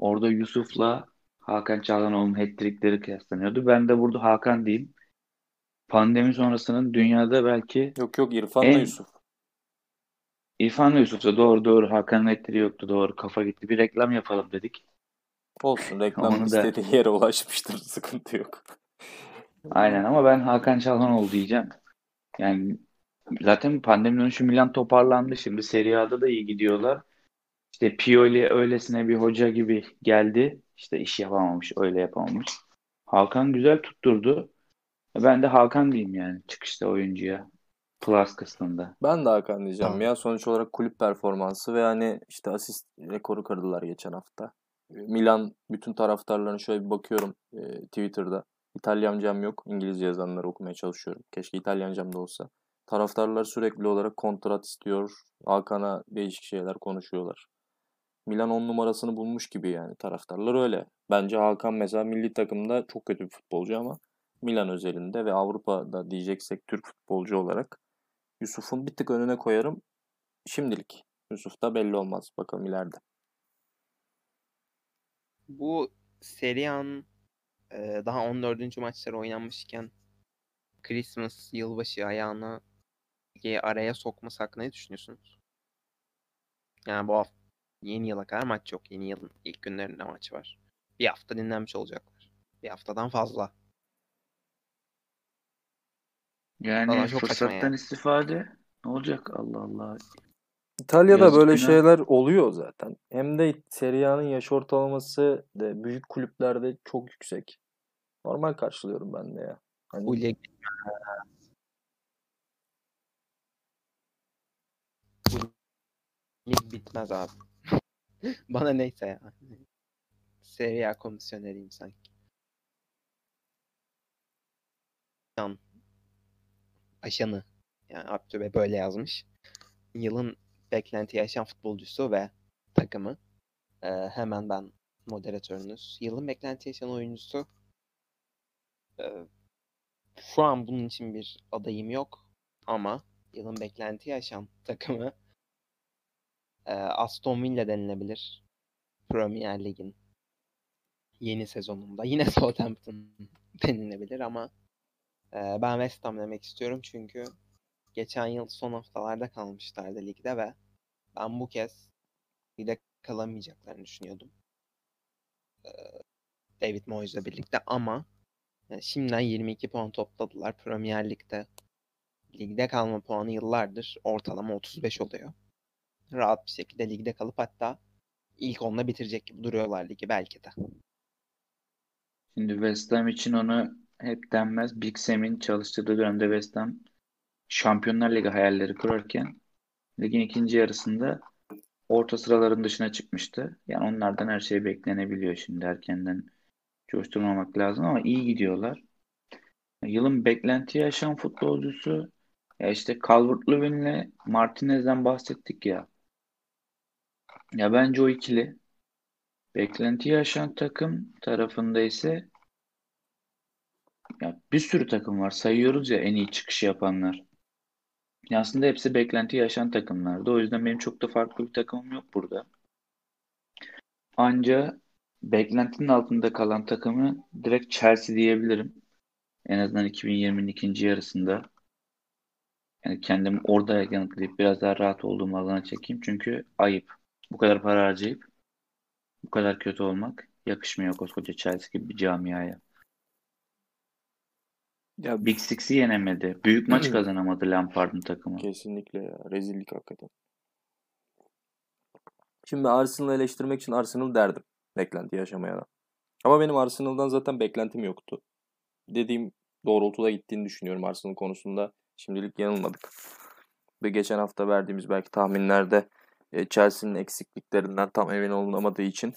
Orada Yusuf'la Hakan Çalhanoğlu'nun hat-trickleri kıyaslanıyordu. Ben de burada Hakan diyeyim. Pandemi sonrasının dünyada belki Yok yok İrfan'la en... Yusuf. İrfan'la Yusuf'sa doğru doğru Hakan'ın hat yoktu doğru kafa gitti. Bir reklam yapalım dedik. Olsun reklam Onu istediği da... yere ulaşmıştır <laughs> sıkıntı yok. Aynen ama ben Hakan Çalhanoğlu diyeceğim. Yani zaten pandemi dönüşü Milan toparlandı. Şimdi Serie A'da da iyi gidiyorlar. İşte Pioli öylesine bir hoca gibi geldi. İşte iş yapamamış, öyle yapamamış. Hakan güzel tutturdu. Ben de Hakan diyeyim yani çıkışta oyuncuya. Plus kısmında. Ben de Hakan diyeceğim tamam. ya. Sonuç olarak kulüp performansı ve hani işte asist rekoru kırdılar geçen hafta. Milan bütün taraftarlarına şöyle bir bakıyorum e, Twitter'da. İtalyancam yok. İngilizce yazanları okumaya çalışıyorum. Keşke İtalyancam da olsa. Taraftarlar sürekli olarak kontrat istiyor. Hakan'a değişik şeyler konuşuyorlar. Milan 10 numarasını bulmuş gibi yani taraftarlar öyle. Bence Hakan mesela milli takımda çok kötü bir futbolcu ama Milan özelinde ve Avrupa'da diyeceksek Türk futbolcu olarak Yusuf'un bir tık önüne koyarım. Şimdilik. Yusuf da belli olmaz. Bakalım ileride. Bu Serie daha 14. maçları oynanmışken Christmas yılbaşı ayağını araya sokması hakkında ne düşünüyorsunuz? Yani bu hafta yeni yıla kadar maç yok. Yeni yılın ilk günlerinde maç var. Bir hafta dinlenmiş olacaklar. Bir haftadan fazla. Yani fırsattan yani. istifade ne olacak Allah Allah. İtalya'da Yazık böyle günah. şeyler oluyor zaten. Hem de Serie A'nın yaş ortalaması de büyük kulüplerde çok yüksek. Normal karşılıyorum ben de ya. Hani... Bu lig lig bitmez abi. <laughs> Bana neyse ya. Serie A komisyoneriyim sanki. aşanı yani Abdü böyle yazmış. Yılın beklenti yaşayan futbolcusu ve takımı. Ee, hemen ben moderatörünüz. Yılın beklenti yaşayan oyuncusu. Ee, şu an bunun için bir adayım yok. Ama yılın beklenti yaşayan takımı e, Aston Villa denilebilir. Premier Lig'in yeni sezonunda. Yine <laughs> Southampton denilebilir ama ben West Ham demek istiyorum çünkü geçen yıl son haftalarda kalmışlardı ligde ve ben bu kez ligde kalamayacaklarını düşünüyordum. David Moyes'la birlikte ama yani şimdiden 22 puan topladılar. Premier Lig'de ligde kalma puanı yıllardır ortalama 35 oluyor. Rahat bir şekilde ligde kalıp hatta ilk onunla bitirecek gibi duruyorlar ligi belki de. Şimdi West Ham için onu hep denmez. Big Sam'in çalıştığı dönemde West Ham Şampiyonlar Ligi hayalleri kurarken ligin ikinci yarısında orta sıraların dışına çıkmıştı. Yani onlardan her şey beklenebiliyor şimdi erkenden coşturmamak lazım ama iyi gidiyorlar. Yılın beklenti yaşayan futbolcusu ya işte Calvert-Lewin'le Martinez'den bahsettik ya. Ya bence o ikili Beklentiyi aşan takım tarafında ise ya bir sürü takım var. Sayıyoruz ya en iyi çıkış yapanlar. Ya aslında hepsi beklentiyi aşan takımlardı. O yüzden benim çok da farklı bir takımım yok burada. Anca beklentinin altında kalan takımı direkt Chelsea diyebilirim. En azından 2020'nin ikinci yarısında. Yani kendimi orada yanıtlayıp biraz daha rahat olduğum alana çekeyim. Çünkü ayıp. Bu kadar para harcayıp bu kadar kötü olmak yakışmıyor koskoca Chelsea gibi bir camiaya. Ya Big Six'i yenemedi. Büyük maç <clears throat> kazanamadı Lampard'ın takımı. Kesinlikle ya. Rezillik hakikaten. Şimdi Arsenal'ı eleştirmek için Arsenal derdim. Beklenti yaşamayana. Ama benim Arsenal'dan zaten beklentim yoktu. Dediğim doğrultuda gittiğini düşünüyorum Arsenal konusunda. Şimdilik yanılmadık. Ve geçen hafta verdiğimiz belki tahminlerde e, Chelsea'nin eksikliklerinden tam emin olunamadığı için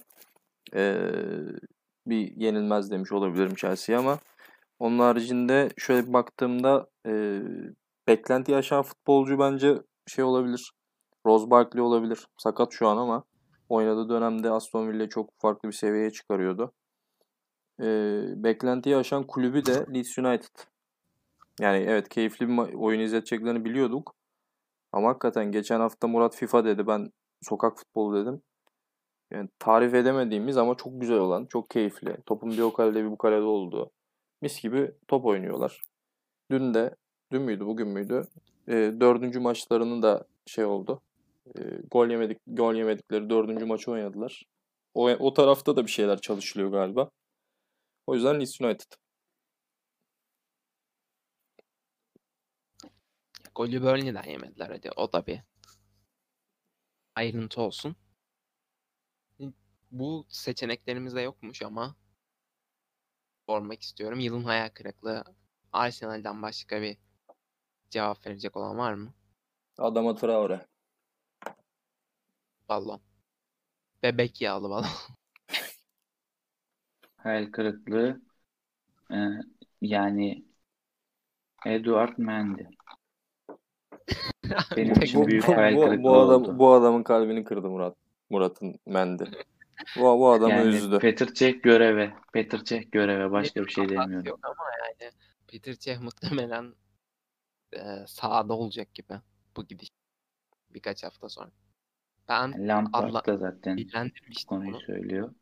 e, bir yenilmez demiş olabilirim Chelsea'ye ama onun haricinde şöyle bir baktığımda e, beklenti yaşayan futbolcu bence şey olabilir. Rose Barkley olabilir. Sakat şu an ama oynadığı dönemde Aston Villa çok farklı bir seviyeye çıkarıyordu. E, beklentiyi aşan kulübü de Leeds United. Yani evet keyifli bir oyun izleteceklerini biliyorduk. Ama hakikaten geçen hafta Murat FIFA dedi. Ben sokak futbolu dedim. Yani tarif edemediğimiz ama çok güzel olan, çok keyifli. Topun bir o kalede bir bu kalede olduğu. Mis gibi top oynuyorlar. Dün de, dün müydü, bugün müydü? E, dördüncü maçlarının da şey oldu. E, gol yemedik, gol yemedikleri dördüncü maçı oynadılar. O, o tarafta da bir şeyler çalışılıyor galiba. O yüzden Leeds United. Golü Burnley'den yemediler hadi. O da bir ayrıntı olsun. Bu seçeneklerimizde yokmuş ama sormak istiyorum. Yılın hayal kırıklığı Arsenal'den başka bir cevap verecek olan var mı? Adama Traore. Balon. Bebek yağlı balon. <laughs> Hayal kırıklığı e, yani Eduard Mendy. <laughs> Benim için bu, büyük bu- hayal bu- bu adam oldu. bu adamın kalbini kırdı Murat. Murat'ın Mendi. Bu, bu adamı Yani üzdü. Petr Cech göreve. Petr Cech göreve. Başka bir şey demiyorum. Yok ama yani Peter Cech muhtemelen e, sahada olacak gibi bu gidiş. Birkaç hafta sonra. Ben Lampard Allah- da zaten konuyu bunu. söylüyor.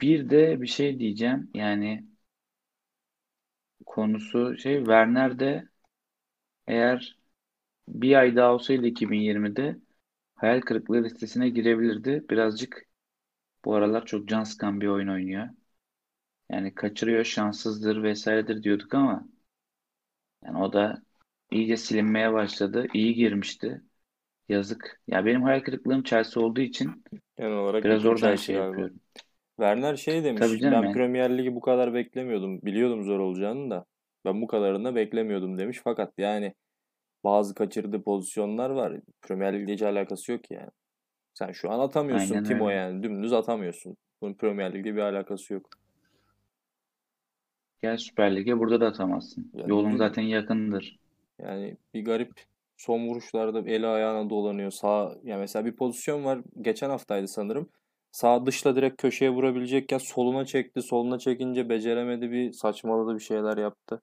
Bir de bir şey diyeceğim. Yani konusu şey Werner de eğer bir ay daha olsaydı 2020'de hayal kırıklığı listesine girebilirdi. Birazcık bu aralar çok can sıkan bir oyun oynuyor. Yani kaçırıyor, şanssızdır vesairedir diyorduk ama yani o da iyice silinmeye başladı. İyi girmişti. Yazık. Ya benim hayal kırıklığım Chelsea olduğu için Genel olarak biraz oradan şey galiba. yapıyorum. Werner şey demiş. Tabii canım ben yani. Premier Ligi bu kadar beklemiyordum. Biliyordum zor olacağını da. Ben bu kadarını da beklemiyordum demiş. Fakat yani bazı kaçırdığı pozisyonlar var. Premier Lig'le hiç alakası yok yani. Sen şu an atamıyorsun Aynen Timo öyle. yani. Dümdüz atamıyorsun. Bunun Premier Lig'le bir alakası yok. Gel Süper Lig'e burada da atamazsın. Ya Yolun zaten yakındır. Yani bir garip son vuruşlarda eli ayağına dolanıyor. Sağ ya mesela bir pozisyon var. Geçen haftaydı sanırım. Sağ dışla direkt köşeye vurabilecekken soluna çekti. Soluna çekince beceremedi bir saçmaladı bir şeyler yaptı.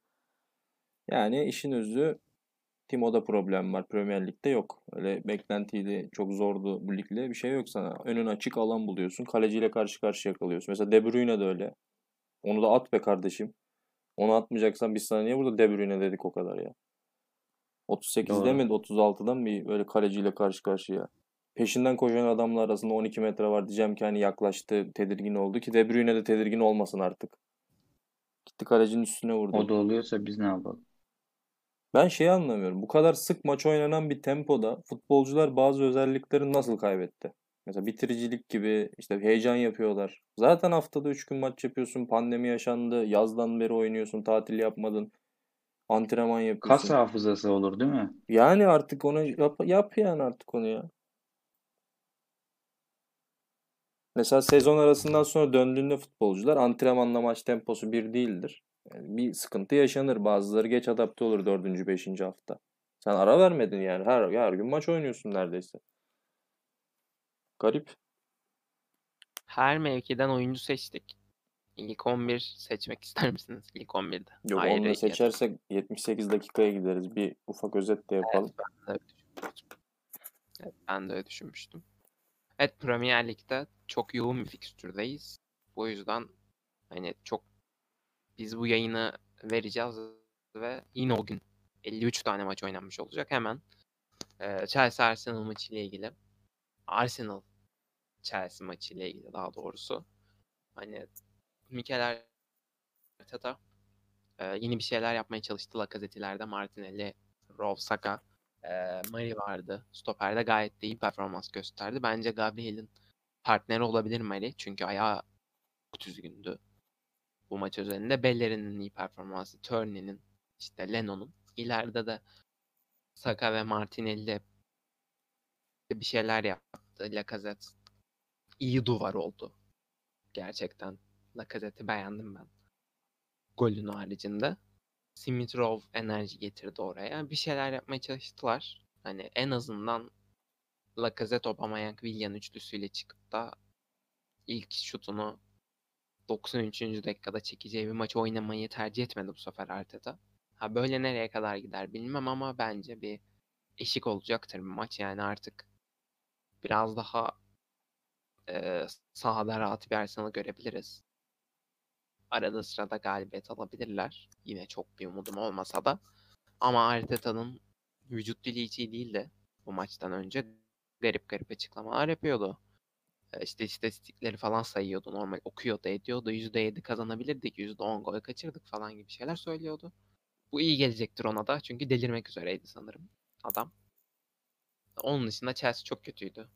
Yani işin özü Timo'da problem var. Premier Lig'de yok. Öyle beklentiydi. Çok zordu bu ligle. Bir şey yok sana. Önün açık alan buluyorsun. Kaleciyle karşı karşıya kalıyorsun. Mesela De Bruyne de öyle. Onu da at be kardeşim. Onu atmayacaksan biz sana niye burada De Bruyne dedik o kadar ya. 38'de Doğru. mi 36'dan bir böyle kaleciyle karşı karşıya. Peşinden koşan adamlar arasında 12 metre var diyeceğim ki hani yaklaştı, tedirgin oldu ki De Bruyne de tedirgin olmasın artık. Gitti kalecinin üstüne vurdu. O da oluyorsa biz ne yapalım? Ben şeyi anlamıyorum. Bu kadar sık maç oynanan bir tempoda futbolcular bazı özelliklerini nasıl kaybetti? Mesela bitiricilik gibi işte heyecan yapıyorlar. Zaten haftada 3 gün maç yapıyorsun. Pandemi yaşandı. Yazdan beri oynuyorsun. Tatil yapmadın. Antrenman yapıyorsun. Kas hafızası olur değil mi? Yani artık onu yap, yap yani artık onu ya. Mesela sezon arasından sonra döndüğünde futbolcular antrenmanla maç temposu bir değildir. Yani bir sıkıntı yaşanır. Bazıları geç adapte olur 4. 5. hafta. Sen ara vermedin yani. Her, her gün maç oynuyorsun neredeyse. Garip. Her mevkiden oyuncu seçtik. İlk 11 seçmek ister misiniz? İlk 11'de. Yok Ayrı onu seçersek 78 dakikaya gideriz. Bir ufak özet de yapalım. Ben de öyle düşünmüştüm. Evet, ben de öyle düşünmüştüm. Evet Premier Lig'de çok yoğun bir fikstürdeyiz. Bu yüzden hani çok biz bu yayını vereceğiz ve yine o gün 53 tane maç oynanmış olacak. Hemen e, Chelsea Arsenal maçı ile ilgili Arsenal Chelsea maçı ile ilgili daha doğrusu hani Mikel Arteta e, yeni bir şeyler yapmaya çalıştı Lacazette'lerde Martinelli, Rolf Saka, e, Mari vardı. Stoper'de gayet de iyi performans gösterdi. Bence Gabriel'in partneri olabilir Mari. Çünkü ayağı çok düzgündü. Bu maç özelinde Bellerin'in iyi performansı, Turney'nin, işte Leno'nun. İleride de Saka ve Martinelli bir şeyler yaptı. Lacazette iyi duvar oldu. Gerçekten. Lacazette'i beğendim ben. Golün haricinde. Simitrov enerji getirdi oraya. Bir şeyler yapmaya çalıştılar. Hani en azından Lacazette, Aubameyang, Willian üçlüsüyle çıkıp da ilk şutunu 93. dakikada çekeceği bir maç oynamayı tercih etmedi bu sefer Arteta. Ha böyle nereye kadar gider bilmem ama bence bir eşik olacaktır bir maç. Yani artık biraz daha e, sahada rahat bir Arsenal'ı görebiliriz. Arada sırada galibiyet alabilirler. Yine çok bir umudum olmasa da. Ama Arteta'nın vücut dili iyi değildi bu maçtan önce. Garip garip açıklamalar yapıyordu. E, İşte istatistikleri falan sayıyordu. Normal okuyordu ediyordu. %7 kazanabilirdik. %10 gol kaçırdık falan gibi şeyler söylüyordu. Bu iyi gelecektir ona da. Çünkü delirmek üzereydi sanırım adam. Onun dışında Chelsea çok kötüydü.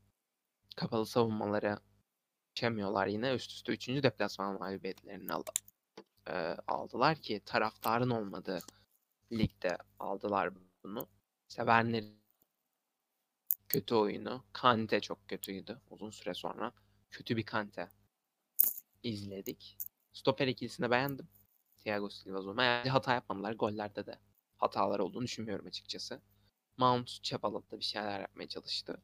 Kapalı savunmaları geçemiyorlar yine. Üst üste 3. deplasman mağlubiyetlerini aldı, e, aldılar ki taraftarın olmadığı ligde aldılar bunu. Werner kötü oyunu. Kante çok kötüydü uzun süre sonra. Kötü bir Kante izledik. Stoper ikilisini beğendim. Thiago Silva Zuma. Yani hata yapmadılar. Gollerde de hatalar olduğunu düşünmüyorum açıkçası. Mount çabaladı bir şeyler yapmaya çalıştı.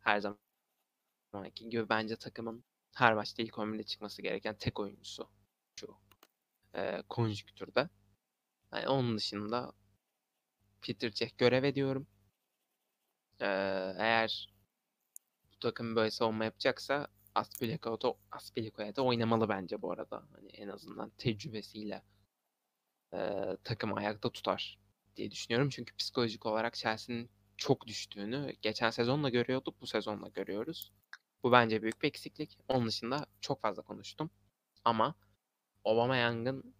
Her zamanki gibi bence takımın her maçta ilk 11'de çıkması gereken tek oyuncusu şu e, konjüktürde. Yani onun dışında Peter Cech görev ediyorum. Ee, eğer bu takım böyle savunma yapacaksa Aspilicueta, Aspilicueta oynamalı bence bu arada. Hani en azından tecrübesiyle e, takımı ayakta tutar diye düşünüyorum. Çünkü psikolojik olarak Chelsea'nin çok düştüğünü geçen sezonla görüyorduk, bu sezonla görüyoruz. Bu bence büyük bir eksiklik. Onun dışında çok fazla konuştum. Ama Aubameyang'ın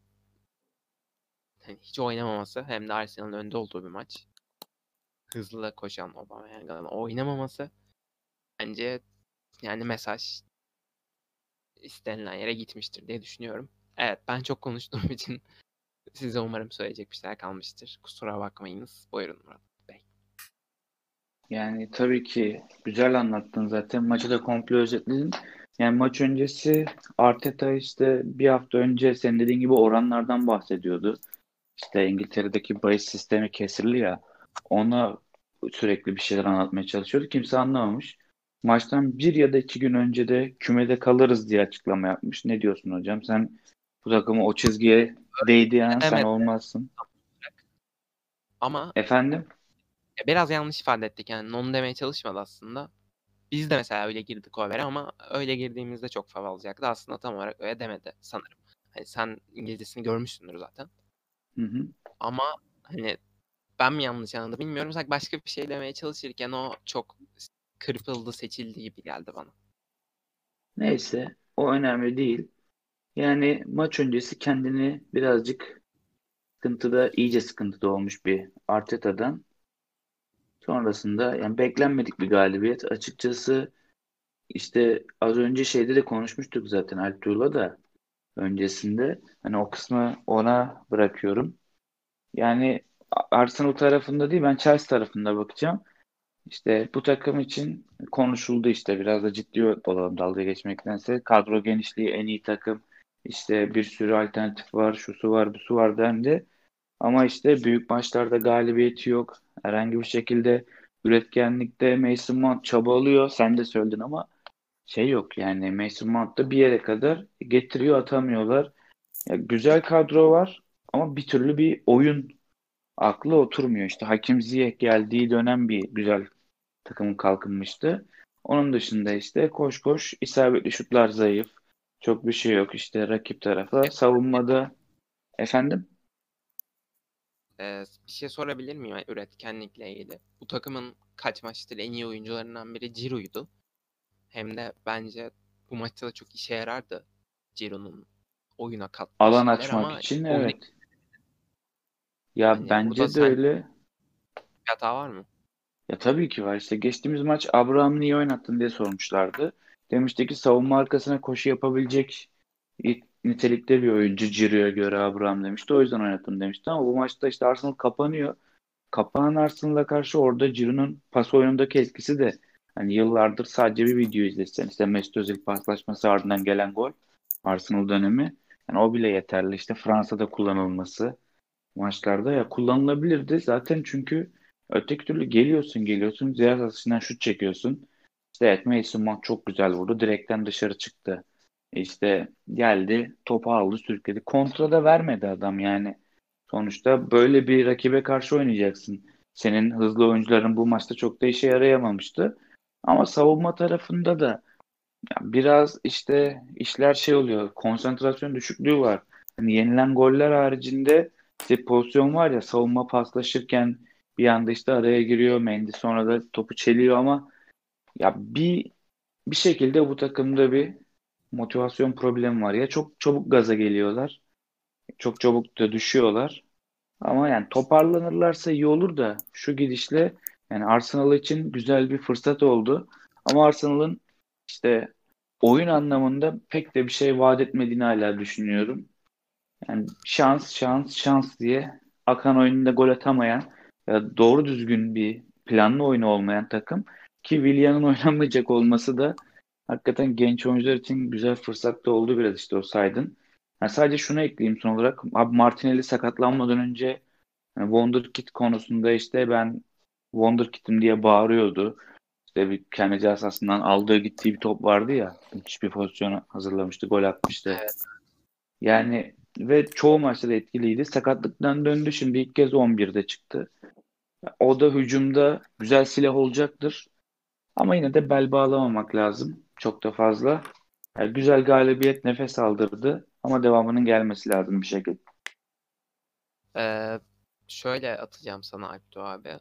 hani hiç oynamaması hem de Arsenal'ın önde olduğu bir maç. Hızlı koşan Aubameyang'ın oynamaması bence yani mesaj istenilen yere gitmiştir diye düşünüyorum. Evet ben çok konuştuğum <laughs> için size umarım söyleyecek bir şeyler kalmıştır. Kusura bakmayınız. Buyurun Murat. Yani tabii ki güzel anlattın zaten. Maçı da komple özetledin. Yani maç öncesi Arteta işte bir hafta önce senin dediğin gibi oranlardan bahsediyordu. İşte İngiltere'deki bahis sistemi kesirli ya. Ona sürekli bir şeyler anlatmaya çalışıyordu. Kimse anlamamış. Maçtan bir ya da iki gün önce de kümede kalırız diye açıklama yapmış. Ne diyorsun hocam? Sen bu takımı o çizgiye değdiyen sen Evet. olmazsın. Ama Efendim? Ya biraz yanlış ifade ettik yani non demeye çalışmadı aslında. Biz de mesela öyle girdik o habere ama öyle girdiğimizde çok fav alacaktı. Aslında tam olarak öyle demedi sanırım. Hani sen İngilizcesini görmüşsündür zaten. Hı hı. Ama hani ben mi yanlış anladım bilmiyorum. Sanki başka bir şey demeye çalışırken o çok kırpıldı, seçildi gibi geldi bana. Neyse, o önemli değil. Yani maç öncesi kendini birazcık sıkıntıda, iyice sıkıntıda olmuş bir Arteta'dan. Sonrasında yani beklenmedik bir galibiyet. Açıkçası işte az önce şeyde de konuşmuştuk zaten Alptuğ'la da öncesinde. Hani o kısmı ona bırakıyorum. Yani Arsenal tarafında değil ben Chelsea tarafında bakacağım. İşte bu takım için konuşuldu işte biraz da ciddi olalım dalga geçmektense. Kadro genişliği en iyi takım. İşte bir sürü alternatif var, şusu var, busu var dendi. Ama işte büyük maçlarda galibiyeti yok. Herhangi bir şekilde üretkenlikte Mason Mount çabalıyor. Sen de söyledin ama şey yok yani Mason Mount da bir yere kadar getiriyor atamıyorlar. Ya güzel kadro var ama bir türlü bir oyun aklı oturmuyor. İşte Hakim Ziyech geldiği dönem bir güzel takımın kalkınmıştı. Onun dışında işte koş koş isabetli şutlar zayıf. Çok bir şey yok işte rakip tarafa. Savunmada efendim Ee, bir şey sorabilir miyim yani üretkenlikle ilgili? Bu takımın kaç maçtır en iyi oyuncularından biri Ciro'ydu. Hem de bence bu maçta da çok işe yarardı Ciro'nun oyuna kattığı alan açmak için oyun evet. Ya Hani bence de öyle. bir hata var mı? Ya tabii ki var. İşte geçtiğimiz maç Abraham'ı niye oynattın diye sormuşlardı. Demişti ki savunma arkasına koşu yapabilecek nitelikte bir oyuncu Ciro'ya göre Abraham demişti. O yüzden oynattım demişti ama bu maçta işte Arsenal kapanıyor. Kapanan Arsenal'a karşı orada Ciro'nun pas oyunundaki etkisi de hani yıllardır sadece bir video izlesen işte Mesut Özil paslaşması ardından gelen gol Arsenal dönemi. Yani o bile yeterli. İşte Fransa'da kullanılması maçlarda ya kullanılabilirdi zaten çünkü öteki türlü geliyorsun geliyorsun Ziyad atışından şut çekiyorsun. İşte evet Mason Mount çok güzel vurdu. Direkten dışarı çıktı. İşte geldi topu aldı sürükledi. Kontra da vermedi adam yani. Sonuçta böyle bir rakibe karşı oynayacaksın. Senin hızlı oyuncuların bu maçta çok da işe yarayamamıştı. Ama savunma tarafında da biraz işte işler şey oluyor. Konsantrasyon düşüklüğü var. Hani yenilen goller haricinde işte pozisyon var ya savunma paslaşırken bir anda işte araya giriyor Mendy sonra da topu çeliyor ama ya bir bir şekilde bu takımda bir motivasyon problemi var. Ya çok çabuk gaza geliyorlar. Çok çabuk da düşüyorlar. Ama yani toparlanırlarsa iyi olur da şu gidişle yani Arsenal için güzel bir fırsat oldu. Ama Arsenal'ın işte oyun anlamında pek de bir şey vaat etmediğini hala düşünüyorum. Yani şans, şans, şans diye akan oyununda gol atamayan ya doğru düzgün bir planlı oyunu olmayan takım ki Willian'ın <laughs> oynamayacak olması da hakikaten genç oyuncular için güzel fırsat da oldu biraz işte o saydın. Yani sadece şunu ekleyeyim son olarak. Abi Martinelli sakatlanmadan önce yani Wonderkid konusunda işte ben Wonderkid'im diye bağırıyordu. İşte bir kendi cihazasından aldığı gittiği bir top vardı ya. Hiçbir pozisyon hazırlamıştı. Gol atmıştı. Evet. Yani ve çoğu maçta da etkiliydi. Sakatlıktan döndü. Şimdi ilk kez 11'de çıktı. O da hücumda güzel silah olacaktır. Ama yine de bel bağlamamak lazım. Çok da fazla. Yani güzel galibiyet nefes aldırdı. Ama devamının gelmesi lazım bir şekilde. Ee, şöyle atacağım sana Alptu abi.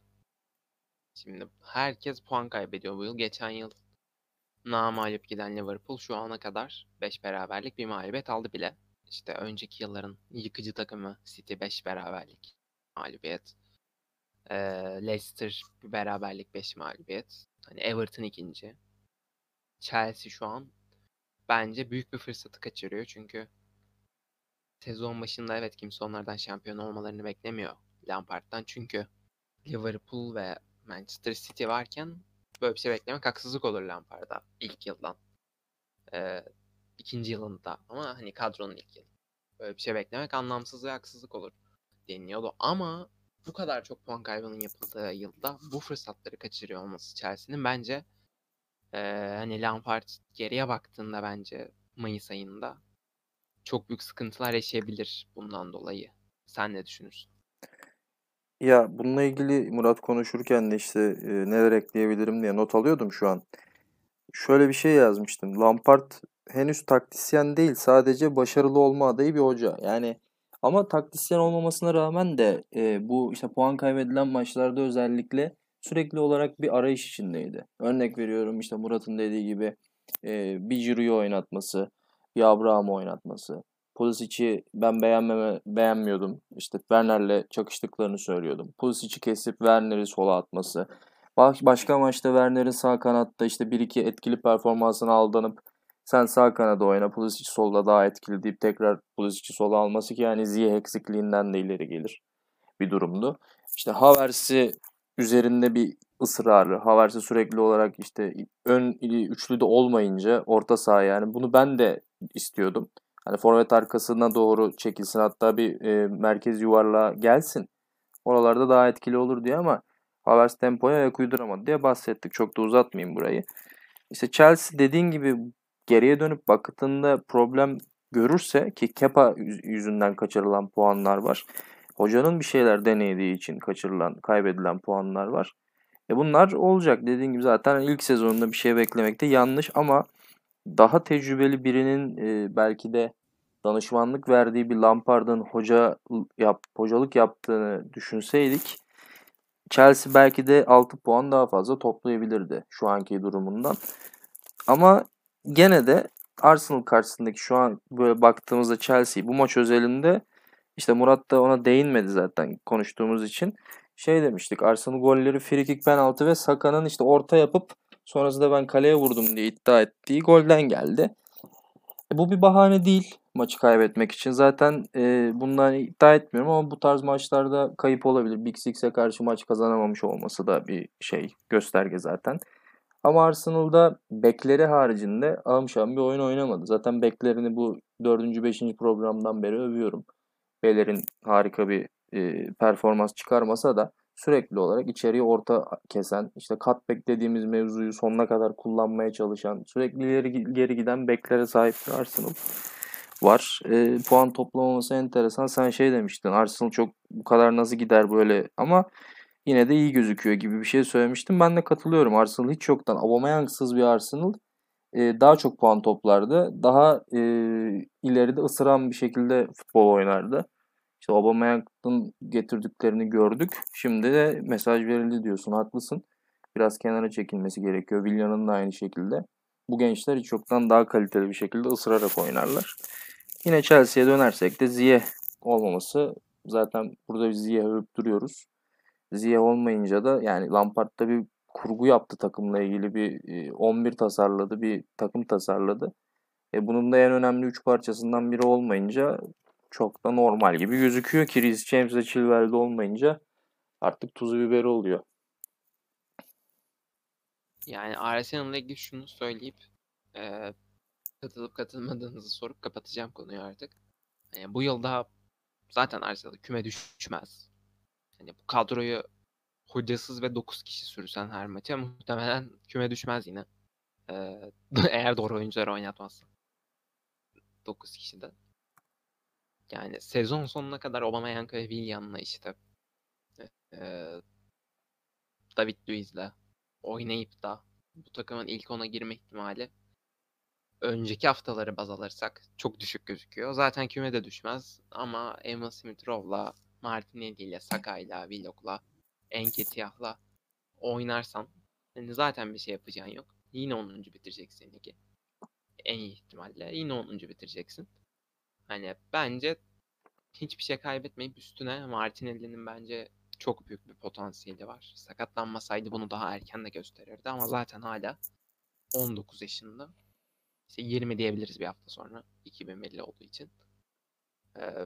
Şimdi herkes puan kaybediyor bu yıl. Geçen yıl namalip giden Liverpool şu ana kadar 5 beraberlik bir mağlubiyet aldı bile. İşte önceki yılların yıkıcı takımı City 5 beraberlik mağlubiyet. Ee, Leicester bir beraberlik 5 mağlubiyet. Hani Everton ikinci. Chelsea şu an bence büyük bir fırsatı kaçırıyor çünkü sezon başında evet kimse onlardan şampiyon olmalarını beklemiyor Lampard'dan çünkü Liverpool ve Manchester City varken böyle bir şey beklemek haksızlık olur Lampard'a ilk yıldan. Ee, ikinci yılında ama hani kadronun ilk yılı. Böyle bir şey beklemek anlamsız ve haksızlık olur deniliyordu. Ama bu kadar çok puan kaybının yapıldığı yılda bu fırsatları kaçırıyor olması Chelsea'nin bence e, hani Lampard geriye baktığında bence Mayıs ayında çok büyük sıkıntılar yaşayabilir bundan dolayı. Sen ne düşünürsün? Ya bununla ilgili Murat konuşurken de işte e, neler ekleyebilirim diye not alıyordum şu an. Şöyle bir şey yazmıştım. Lampard henüz taktisyen değil sadece başarılı olma adayı bir hoca. Yani ama taktisyen olmamasına rağmen de e, bu işte puan kaybedilen maçlarda özellikle sürekli olarak bir arayış içindeydi. Örnek veriyorum işte Murat'ın dediği gibi e, bir Giroud'u oynatması, bir Abraham'ı oynatması. Pulisic'i ben beğenmeme, beğenmiyordum. İşte Werner'le çakıştıklarını söylüyordum. Pulisic'i kesip Werner'i sola atması. Başka maçta Werner'in sağ kanatta işte bir iki etkili performansına aldanıp sen sağ kanada oyna Pulisic solda daha etkili deyip tekrar Pulisic'i sola alması ki yani Ziyeh eksikliğinden de ileri gelir bir durumdu. İşte Havertz'i üzerinde bir ısrarı. Havertz'i sürekli olarak işte ön üçlü de olmayınca orta saha yani bunu ben de istiyordum. Hani forvet arkasına doğru çekilsin hatta bir e, merkez yuvarlığa gelsin. Oralarda daha etkili olur diye ama Havertz tempoya ayak uyduramadı diye bahsettik. Çok da uzatmayayım burayı. işte Chelsea dediğin gibi geriye dönüp baktığında problem görürse ki Kepa yüzünden kaçırılan puanlar var. Hocanın bir şeyler denediği için kaçırılan, kaybedilen puanlar var. E bunlar olacak. Dediğim gibi zaten ilk sezonunda bir şey beklemekte yanlış ama daha tecrübeli birinin e, belki de danışmanlık verdiği bir Lampard'ın hoca yap, hocalık yaptığını düşünseydik Chelsea belki de 6 puan daha fazla toplayabilirdi şu anki durumundan. Ama gene de Arsenal karşısındaki şu an böyle baktığımızda Chelsea bu maç özelinde işte Murat da ona değinmedi zaten konuştuğumuz için. Şey demiştik Arsenal golleri frikik penaltı ve Saka'nın işte orta yapıp sonrasında ben kaleye vurdum diye iddia ettiği golden geldi. E, bu bir bahane değil maçı kaybetmek için. Zaten e, bundan iddia etmiyorum ama bu tarz maçlarda kayıp olabilir. Big Six'e karşı maç kazanamamış olması da bir şey gösterge zaten. Ama Arsenal'da bekleri haricinde amşam bir oyun oynamadı. Zaten beklerini bu 4. 5. programdan beri övüyorum. Beylerin harika bir e, performans çıkarmasa da sürekli olarak içeriye orta kesen, işte cutback dediğimiz mevzuyu sonuna kadar kullanmaya çalışan, sürekli ileri geri giden beklere sahip bir Arsenal var. E, puan toplamaması enteresan. Sen şey demiştin, Arsenal çok bu kadar nasıl gider böyle ama yine de iyi gözüküyor gibi bir şey söylemiştim. Ben de katılıyorum. Arsenal hiç yoktan Aubameyang'sız bir Arsenal e, daha çok puan toplardı. Daha e, ileride ısıran bir şekilde futbol oynardı. İşte Aubameyang'ın getirdiklerini gördük. Şimdi de mesaj verildi diyorsun. Haklısın. Biraz kenara çekilmesi gerekiyor. Willian'ın da aynı şekilde. Bu gençler hiç yoktan daha kaliteli bir şekilde ısırarak oynarlar. Yine Chelsea'ye dönersek de Ziye olmaması zaten burada bir Ziye övüp duruyoruz. Ziye olmayınca da yani Lampard'da bir kurgu yaptı takımla ilgili bir 11 tasarladı, bir takım tasarladı. E bunun da en önemli 3 parçasından biri olmayınca çok da normal gibi gözüküyor ki Reece James ve Chilwell'de olmayınca artık tuzu biberi oluyor. Yani Arsenal'la ilgili şunu söyleyip e, katılıp katılmadığınızı sorup kapatacağım konuyu artık. Yani bu yıl daha zaten Arsenal küme düşmez. Hani bu kadroyu hocasız ve 9 kişi sürsen her maça muhtemelen küme düşmez yine. <laughs> Eğer doğru oyuncuları oynatmazsan. 9 kişiden. Yani sezon sonuna kadar Aubameyang ve William'la işte e, David Luiz'le oynayıp da bu takımın ilk ona girme ihtimali önceki haftaları baz alırsak çok düşük gözüküyor. Zaten küme de düşmez ama Emma Smith-Rowe'la, Martinelli ile, Saka'yla, Willock'la, Enketiah'la oynarsan yani zaten bir şey yapacağın yok. Yine 10. bitireceksin ligi. En iyi ihtimalle yine 10. bitireceksin. Hani bence hiçbir şey kaybetmeyip üstüne Martinelli'nin bence çok büyük bir potansiyeli var. Sakatlanmasaydı bunu daha erken de gösterirdi ama zaten hala 19 yaşında. İşte 20 diyebiliriz bir hafta sonra 2050 olduğu için. Ee,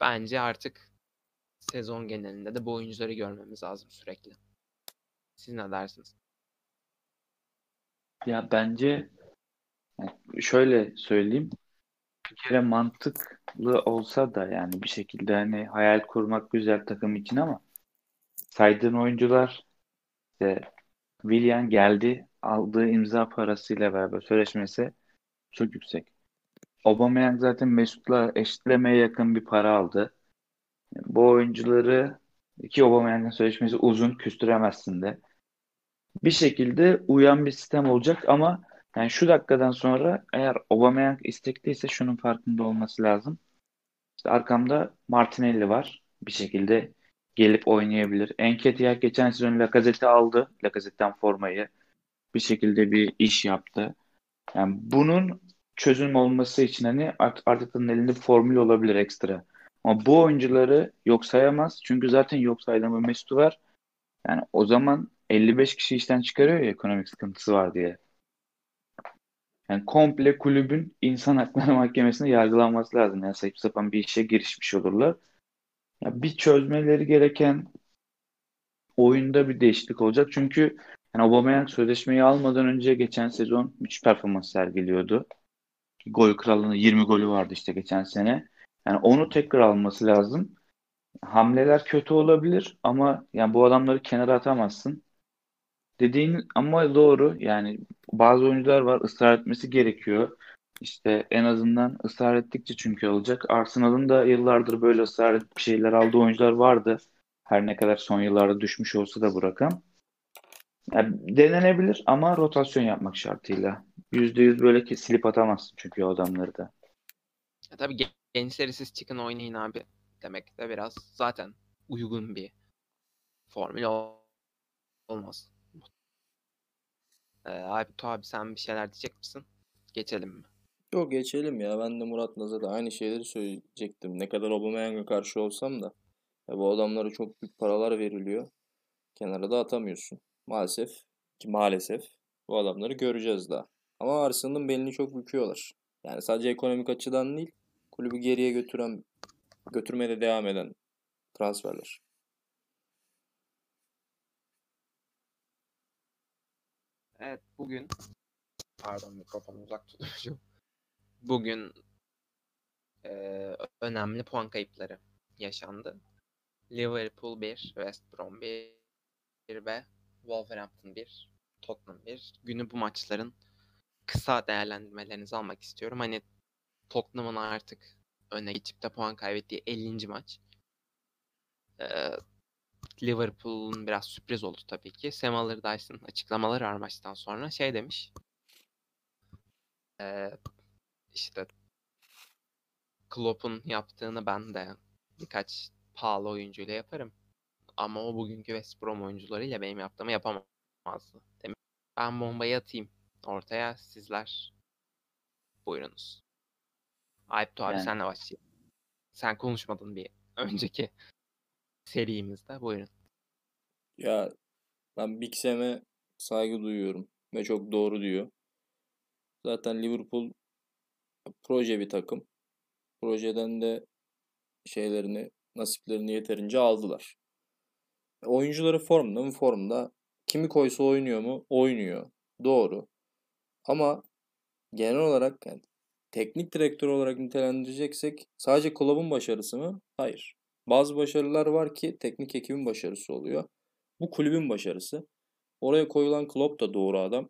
bence artık sezon genelinde de bu oyuncuları görmemiz lazım sürekli. Siz ne dersiniz? Ya bence şöyle söyleyeyim. Bir kere mantıklı olsa da yani bir şekilde hani hayal kurmak güzel takım için ama saydığın oyuncular işte Willian geldi aldığı imza parasıyla beraber sözleşmesi çok yüksek. Aubameyang zaten Mesut'la eşitlemeye yakın bir para aldı. Bu oyuncuları iki Aubameyang'ın sözleşmesi uzun küstüremezsin de. Bir şekilde uyan bir sistem olacak ama yani şu dakikadan sonra eğer Aubameyang istekliyse şunun farkında olması lazım. İşte arkamda Martinelli var. Bir şekilde gelip oynayabilir. Enketiah geçen sezon Lacazette'i aldı. Lacazette'den formayı. Bir şekilde bir iş yaptı. Yani bunun çözüm olması için hani Arteta'nın elinde formül olabilir ekstra. Ama bu oyuncuları yok sayamaz. Çünkü zaten yok saydığım Mesut'u var. Yani o zaman 55 kişi işten çıkarıyor ya ekonomik sıkıntısı var diye. Yani komple kulübün insan hakları <laughs> mahkemesinde yargılanması lazım. Yani sayıp sapan bir işe girişmiş olurlar. Ya bir çözmeleri gereken oyunda bir değişiklik olacak. Çünkü yani Aubameyang sözleşmeyi almadan önce geçen sezon müthiş performans sergiliyordu. Gol kralının 20 golü vardı işte geçen sene. Yani onu tekrar alması lazım. Hamleler kötü olabilir ama yani bu adamları kenara atamazsın. dediğin ama doğru. Yani bazı oyuncular var ısrar etmesi gerekiyor. İşte en azından ısrar ettikçe çünkü olacak. Arsenal'ın da yıllardır böyle ısrar edip bir şeyler aldığı oyuncular vardı. Her ne kadar son yıllarda düşmüş olsa da bu rakam. Yani denenebilir ama rotasyon yapmak şartıyla. %100 böyle ki silip atamazsın çünkü o adamları da. Ya tabii gençleri siz çıkın oynayın abi demek de biraz zaten uygun bir formül ol- olmaz. Ee, abi, abi sen bir şeyler diyecek misin? Geçelim mi? Yok geçelim ya. Ben de Murat'la zaten aynı şeyleri söyleyecektim. Ne kadar Aubameyang'a karşı olsam da ya bu adamlara çok büyük paralar veriliyor. Kenara da atamıyorsun. Maalesef ki maalesef bu adamları göreceğiz daha. Ama Arsenal'ın belini çok büküyorlar. Yani sadece ekonomik açıdan değil, kulübü geriye götüren, götürmeye de devam eden transferler. Evet bugün pardon mikrofonu uzak tutmuşum. Bugün eee, önemli puan kayıpları yaşandı. Liverpool 1, West Brom 1 ve Wolverhampton 1, Tottenham 1. Günü bu maçların kısa değerlendirmelerinizi almak istiyorum. Hani Tottenham'ın artık öne geçip de puan kaybettiği 50. maç. Eee, Liverpool'un biraz sürpriz oldu tabii ki. Sam Allardyce'ın açıklamaları var maçtan sonra şey demiş. Eee işte Klopp'un yaptığını ben de birkaç pahalı oyuncuyla yaparım. Ama o bugünkü West Brom oyuncularıyla benim yaptığımı yapamazdı. Demiş. Ben bombayı atayım ortaya sizler buyurunuz. Ayıp abi Yani- senle başlayalım. Sen konuşmadın bir <laughs> önceki serimizde. Buyurun. Ya ben Big Sam'e saygı duyuyorum ve çok doğru diyor. Zaten Liverpool proje bir takım. Projeden de şeylerini, nasiplerini yeterince aldılar. Oyuncuları formda mı? Formda. Kimi koysa oynuyor mu? Oynuyor. Doğru. Ama genel olarak yani teknik direktör olarak nitelendireceksek sadece kulübün başarısı mı? Hayır. Bazı başarılar var ki teknik ekibin başarısı oluyor. Bu kulübün başarısı. Oraya koyulan Klopp da doğru adam.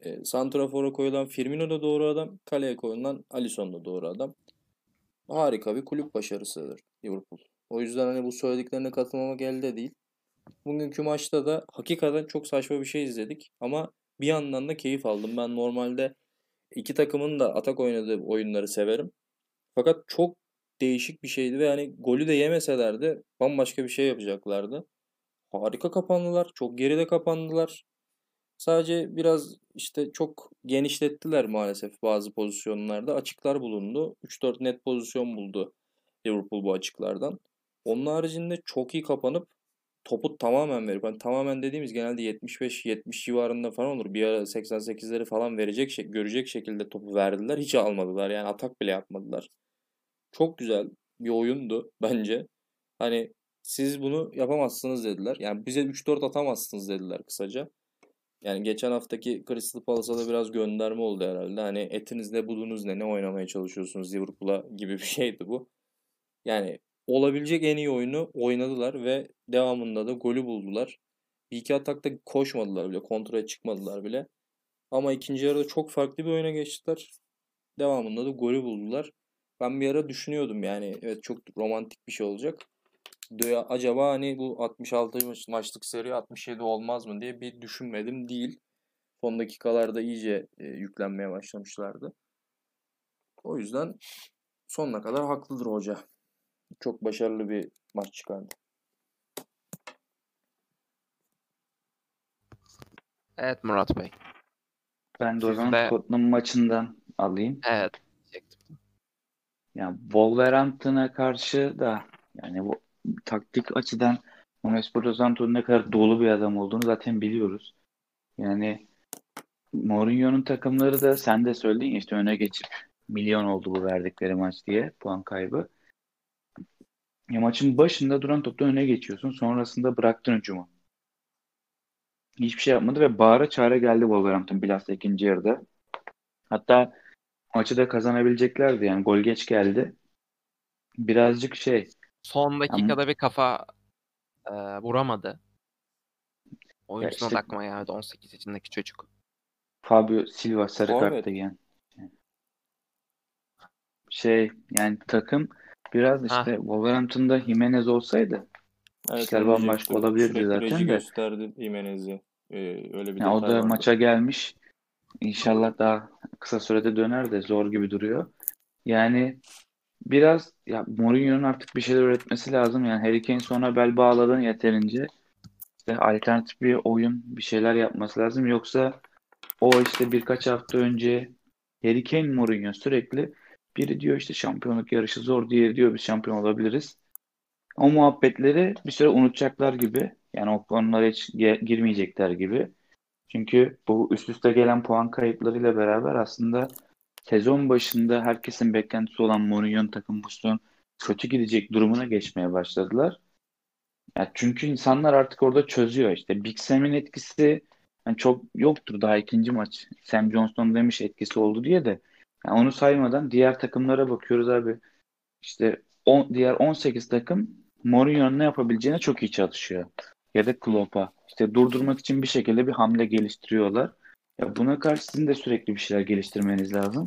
E, Santrafor'a koyulan Firmino da doğru adam. Kaleye koyulan Alisson da doğru adam. Harika bir kulüp başarısıdır Liverpool. O yüzden hani bu söylediklerine katılmamak elde değil. Bugünkü maçta da hakikaten çok saçma bir şey izledik. Ama bir yandan da keyif aldım. Ben normalde iki takımın da atak oynadığı oyunları severim. Fakat çok değişik bir şeydi ve hani golü de yemeselerdi bambaşka bir şey yapacaklardı. Harika kapandılar. Çok geride kapandılar. Sadece biraz işte çok genişlettiler maalesef bazı pozisyonlarda. Açıklar bulundu. 3-4 net pozisyon buldu Liverpool bu açıklardan. Onun haricinde çok iyi kapanıp topu tamamen verip hani tamamen dediğimiz genelde 75-70 civarında falan olur. Bir ara 88'leri falan verecek şey, görecek şekilde topu verdiler. Hiç almadılar. Yani atak bile yapmadılar. Çok güzel bir oyundu bence. Hani siz bunu yapamazsınız dediler. Yani bize 3-4 atamazsınız dediler kısaca. Yani geçen haftaki Crystal Palace'a da biraz gönderme oldu herhalde. Hani etiniz ne budunuz ne ne oynamaya çalışıyorsunuz Liverpool'a gibi bir <laughs> şeydi bu. Yani olabilecek en iyi oyunu oynadılar ve devamında da golü buldular. Bir iki atakta koşmadılar bile, kontraya çıkmadılar bile. Ama ikinci yarıda çok farklı bir oyuna geçtiler. Devamında da golü buldular. Ben bir ara düşünüyordum yani evet çok romantik bir şey olacak. Acaba hani bu 66 maç- maçlık seri 67 olmaz mı diye bir düşünmedim değil. Son dakikalarda iyice e, yüklenmeye başlamışlardı. O yüzden sonuna kadar haklıdır hoca. Çok başarılı bir maç çıkardı. Evet Murat Bey. Ben de o zaman de- Tottenham maçından alayım. Evet. Yani Wolverhampton'a karşı da yani bu taktik açıdan Espirito Santo'nun ne kadar dolu bir adam olduğunu zaten biliyoruz. Yani Mourinho'nun takımları da sen de söyledin ya işte öne geçip milyon oldu bu verdikleri maç diye puan kaybı. Ya maçın başında duran topta öne geçiyorsun. Sonrasında bıraktın hücumu. Hiçbir şey yapmadı ve bağıra çare geldi Wolverhampton bilhassa ikinci yarıda. Hatta maçı da kazanabileceklerdi yani gol geç geldi. Birazcık şey Son dakikada bir kafa e, vuramadı. Oyuncusuna işte- aklıma geldi 18 yaşındaki çocuk. Fabio Silva sarı kartla giyen. Şey yani takım biraz Ha. işte Wolverhampton'da Jimenez olsaydı Evet, İşler bambaşka olabilirdi zaten de. gösterdi Jimenez'i. Ee, öyle bir yani o da vardı. maça gelmiş. İnşallah daha kısa sürede döner de zor gibi duruyor. Yani biraz ya Mourinho'nun artık bir şeyler üretmesi lazım. Yani Harry Kane sonra bel bağladın yeterince. İşte alternatif bir oyun bir şeyler yapması lazım. Yoksa o işte birkaç hafta önce Harry Kane Mourinho sürekli biri diyor işte şampiyonluk yarışı zor, diğeri diyor biz şampiyon olabiliriz. O muhabbetleri bir süre unutacaklar gibi. Yani o konulara hiç girmeyecekler gibi. Çünkü bu üst üste gelen puan kayıplarıyla beraber aslında sezon başında herkesin beklentisi olan Mourinho'nun takım bu sezon kötü gidecek durumuna geçmeye başladılar. Ya çünkü insanlar artık orada çözüyor işte. Big Sam'in etkisi yani çok yoktur daha ikinci maç. Sam Johnson demiş etkisi oldu diye de. Yani onu saymadan diğer takımlara bakıyoruz abi. İşte on, diğer 18 takım Mourinho'nun ne yapabileceğine çok iyi çalışıyor. Ya da Klopp'a. İşte durdurmak için bir şekilde bir hamle geliştiriyorlar. Ya buna karşı sizin de sürekli bir şeyler geliştirmeniz lazım.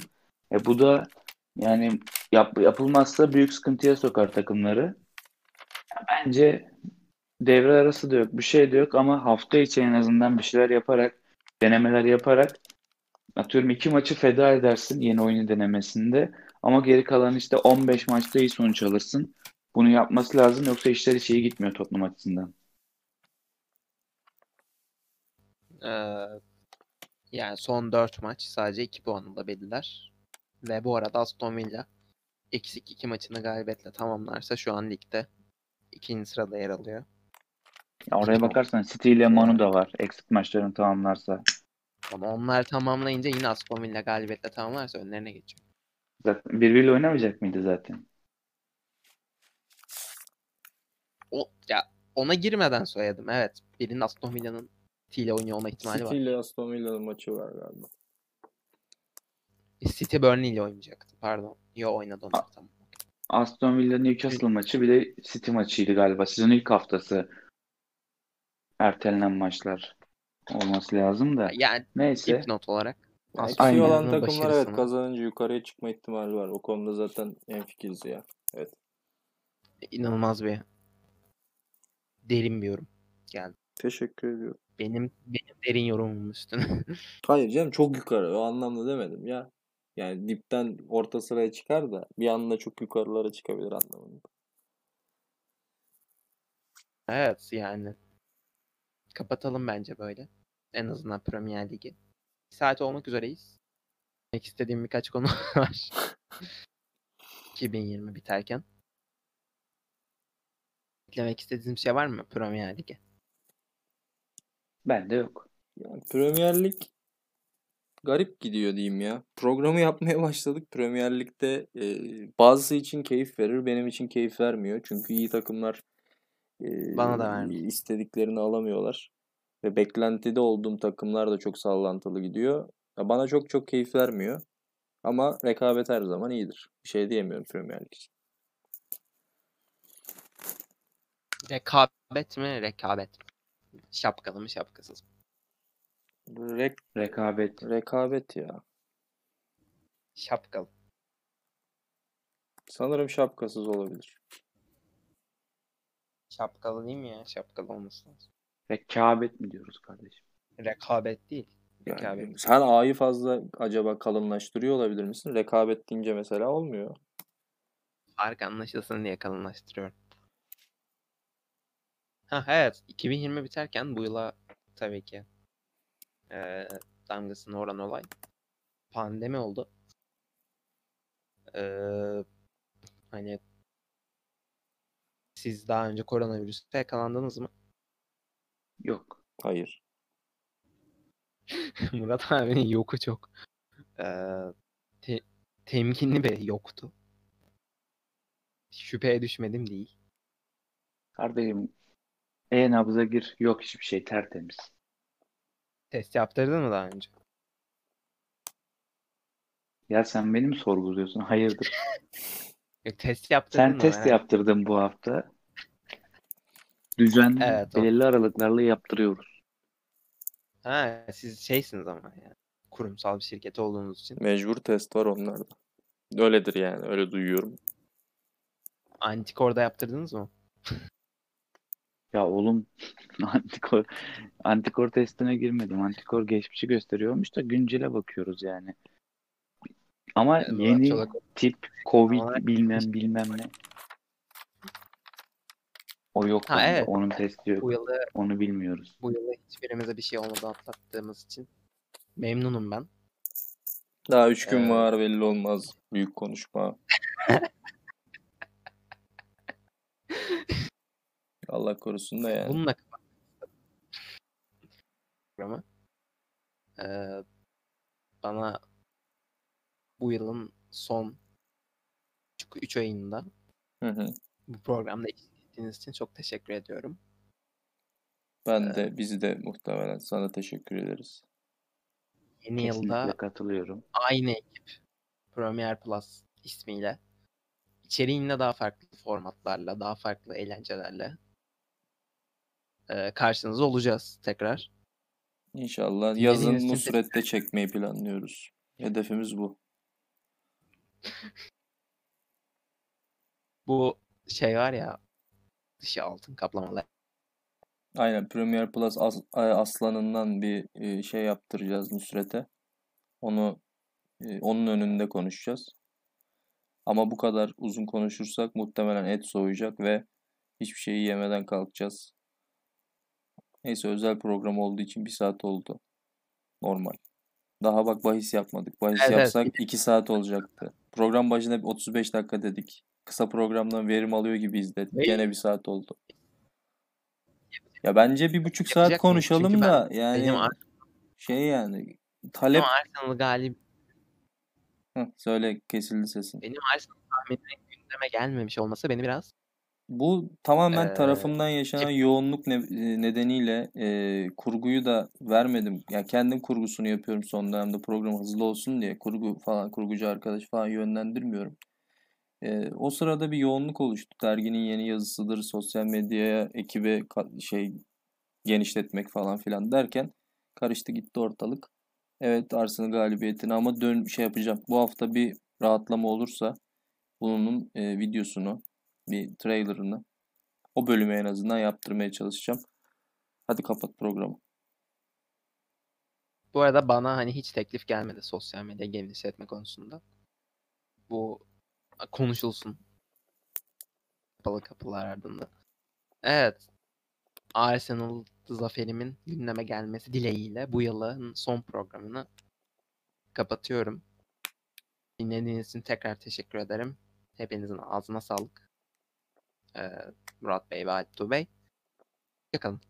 E bu da yani yap, yapılmazsa büyük sıkıntıya sokar takımları. Ya bence devre arası da yok, bir şey de yok ama hafta içi en azından bir şeyler yaparak, denemeler yaparak atıyorum iki maçı feda edersin yeni oyunu denemesinde ama geri kalan işte 15 maçta iyi sonuç alırsın. Bunu yapması lazım yoksa işler hiç iyi gitmiyor Tottenham açısından. Ee, yani son 4 maç sadece 2 puanla belirler. Ve bu arada Aston Villa eksik 2 maçını galibiyetle tamamlarsa şu an ligde ikinci sırada yer alıyor. Ya oraya bakarsan City ile Manu da var. Eksik maçlarını tamamlarsa. Ama onlar tamamlayınca yine Aston Villa galibiyetle tamamlarsa önlerine geçiyor. Zaten birbiriyle oynamayacak mıydı zaten? O ya ona girmeden söyledim. Evet. Birinin Aston Villa'nın City ile oynuyor olma ihtimali City var. ile Aston Villa'nın maçı var galiba. City Burnley ile oynayacaktı. Pardon. Yo oynadı onlar tamam. Aston Villa Newcastle maçı bir de City maçıydı galiba. Sezon ilk haftası ertelenen maçlar olması lazım da. Yani Neyse. dipnot olarak. Yani eksiği Aynen. olan takımlar evet kazanınca yukarıya çıkma ihtimali var. O konuda zaten hemfikiriz ya. inanılmaz bir derin bir yorum geldi. Teşekkür ediyorum. Benim benim derin yorumum üstüne. <laughs> Hayır canım çok yukarı o anlamda demedim ya. Yani dipten orta sıraya çıkar da bir anda çok yukarılara çıkabilir anlamında. evet yani. Kapatalım bence böyle. En azından Premier Ligi. Bir saat olmak üzereyiz. Demek istediğim birkaç konu <laughs> var. 2020 biterken. Eklemek istediğiniz bir şey var mı Premier Lig'e? Bende yok. Yani Premier Lig garip gidiyor diyeyim ya. Programı yapmaya <laughs> başladık. Premier Lig'de e, bazısı için keyif verir, benim için keyif vermiyor. Çünkü iyi takımlar e, Bana da vermiyor. istediklerini alamıyorlar. Ve beklentide olduğum takımlar da çok sallantılı gidiyor. Ya bana çok çok keyif vermiyor. Ama rekabet her zaman iyidir. Bir şey diyemiyorum Premier Lig için. Rekabet mi? Rekabet? Şapkalı mı şapkasız mı? Rek- Rekabet. rekabet ya. Şapkalı. Sanırım şapkasız olabilir. Şapkalı değil mi ya? Şapkalı olması lazım. Rekabet mi diyoruz kardeşim? Rekabet değil. Yani Rekabet. sen A'yı fazla acaba kalınlaştırıyor olabilir misin? Rekabet deyince mesela olmuyor. Fark anlaşılsın diye kalınlaştırıyorum. Ha evet. 2020 biterken bu yıla tabii ki eee damgasını oran olay pandemi oldu. Eee, hani siz daha önce koronavirüse yakalandınız mı? Yok. Hayır. <laughs> Murat abinin yoku çok eee, te- temkinli bir yoktu. Şüpheye düşmedim değil. Kardeşim e-nabza gir. Yok hiçbir şey tertemiz. Test yaptırdın mı daha önce? Ya sen beni mi sorguluyorsun? Hayırdır? <laughs> Yok, test yaptırdın Sen mı? test yaptırdın bu hafta. Düzenli Evet, o. belirli aralıklarla yaptırıyoruz. Ha siz şeysiniz ama yani. Kurumsal bir şirket olduğunuz için. Mecbur test var onlarda. Öyledir yani. Öyle duyuyorum. Antikor'da yaptırdınız mı? <laughs> Ya oğlum <laughs> antikor antikor testine girmedim. Antikor geçmişi gösteriyormuş da güncele bakıyoruz yani. Ama yeni tip Covid Ama- bilmem bilmem ne. O yok Ha, evet. Onun testi yok. Bu yılı Onu bilmiyoruz. bu yılı hiçbirimize bir şey olmadı atlattığımız için memnunum ben. Daha 3 gün Ee, var belli olmaz. Büyük konuşma. <laughs> Allah korusun da yani. Bununla kapatmak istedim. programı. Ee, bana bu yılın son 3 ayında Hı hı. bu programda eşlik ettiğiniz için çok teşekkür ediyorum. Ben de biz de muhtemelen sana teşekkür ederiz. Yeni Kesinlikle yılda katılıyorum. aynı ekip Premiere Plus ismiyle içeriğinde daha farklı formatlarla, daha farklı eğlencelerle e, karşınızda olacağız tekrar. İnşallah yazın Nusret'te çekmeyi planlıyoruz. <laughs> Hedefimiz bu. Bu şey var ya dışı altın kaplamalı. Aynen Premiere Plus as- aslanından bir e, şey yaptıracağız Nusret'e. Onu e, onun önünde konuşacağız. Ama bu kadar uzun konuşursak muhtemelen et soğuyacak ve hiçbir şeyi yemeden kalkacağız. Neyse özel program olduğu için bir saat oldu. Normal. Daha bak bahis yapmadık. Bahis Evet, evet. yapsak 2 saat olacaktı. Program başında bir 35 dakika dedik. Kısa programdan verim alıyor gibi izledik. Ve- Gene bir saat oldu. Ya bence bir buçuk saat Yapacak konuşalım Çünkü da ben- yani Benim, şey yani talep Arsenal galip Heh, söyle kesildi sesin. benim Arsenal tahmininin gündeme gelmemiş olması beni biraz Bu tamamen Ee, tarafımdan yaşanan yoğunluk ne- e, nedeniyle e, kurguyu da vermedim. Ya kendim kurgusunu yapıyorum son dönemde program hızlı olsun diye kurgu falan kurgucu arkadaş falan yönlendirmiyorum. E, o sırada bir yoğunluk oluştu. Derginin yeni yazısıdır, sosyal medyaya ekibe şey genişletmek falan filan derken karıştı gitti ortalık. Evet Arsenal galibiyetini ama dön şey yapacağım. Bu hafta bir rahatlama olursa bunun e, videosunu bir trailerını o bölümü en azından yaptırmaya çalışacağım. Hadi kapat programı. Bu arada bana hani hiç teklif gelmedi sosyal medya genişletme konusunda. Bu konuşulsun. Kapalı kapılar ardında. Evet. Arsenal zaferimin gündeme gelmesi dileğiyle bu yılın son programını kapatıyorum. Dinlediğiniz için tekrar teşekkür ederim. Hepinizin ağzına sağlık. Ee, Murat Bey ve Altuğ Bey. Hoşçakalın.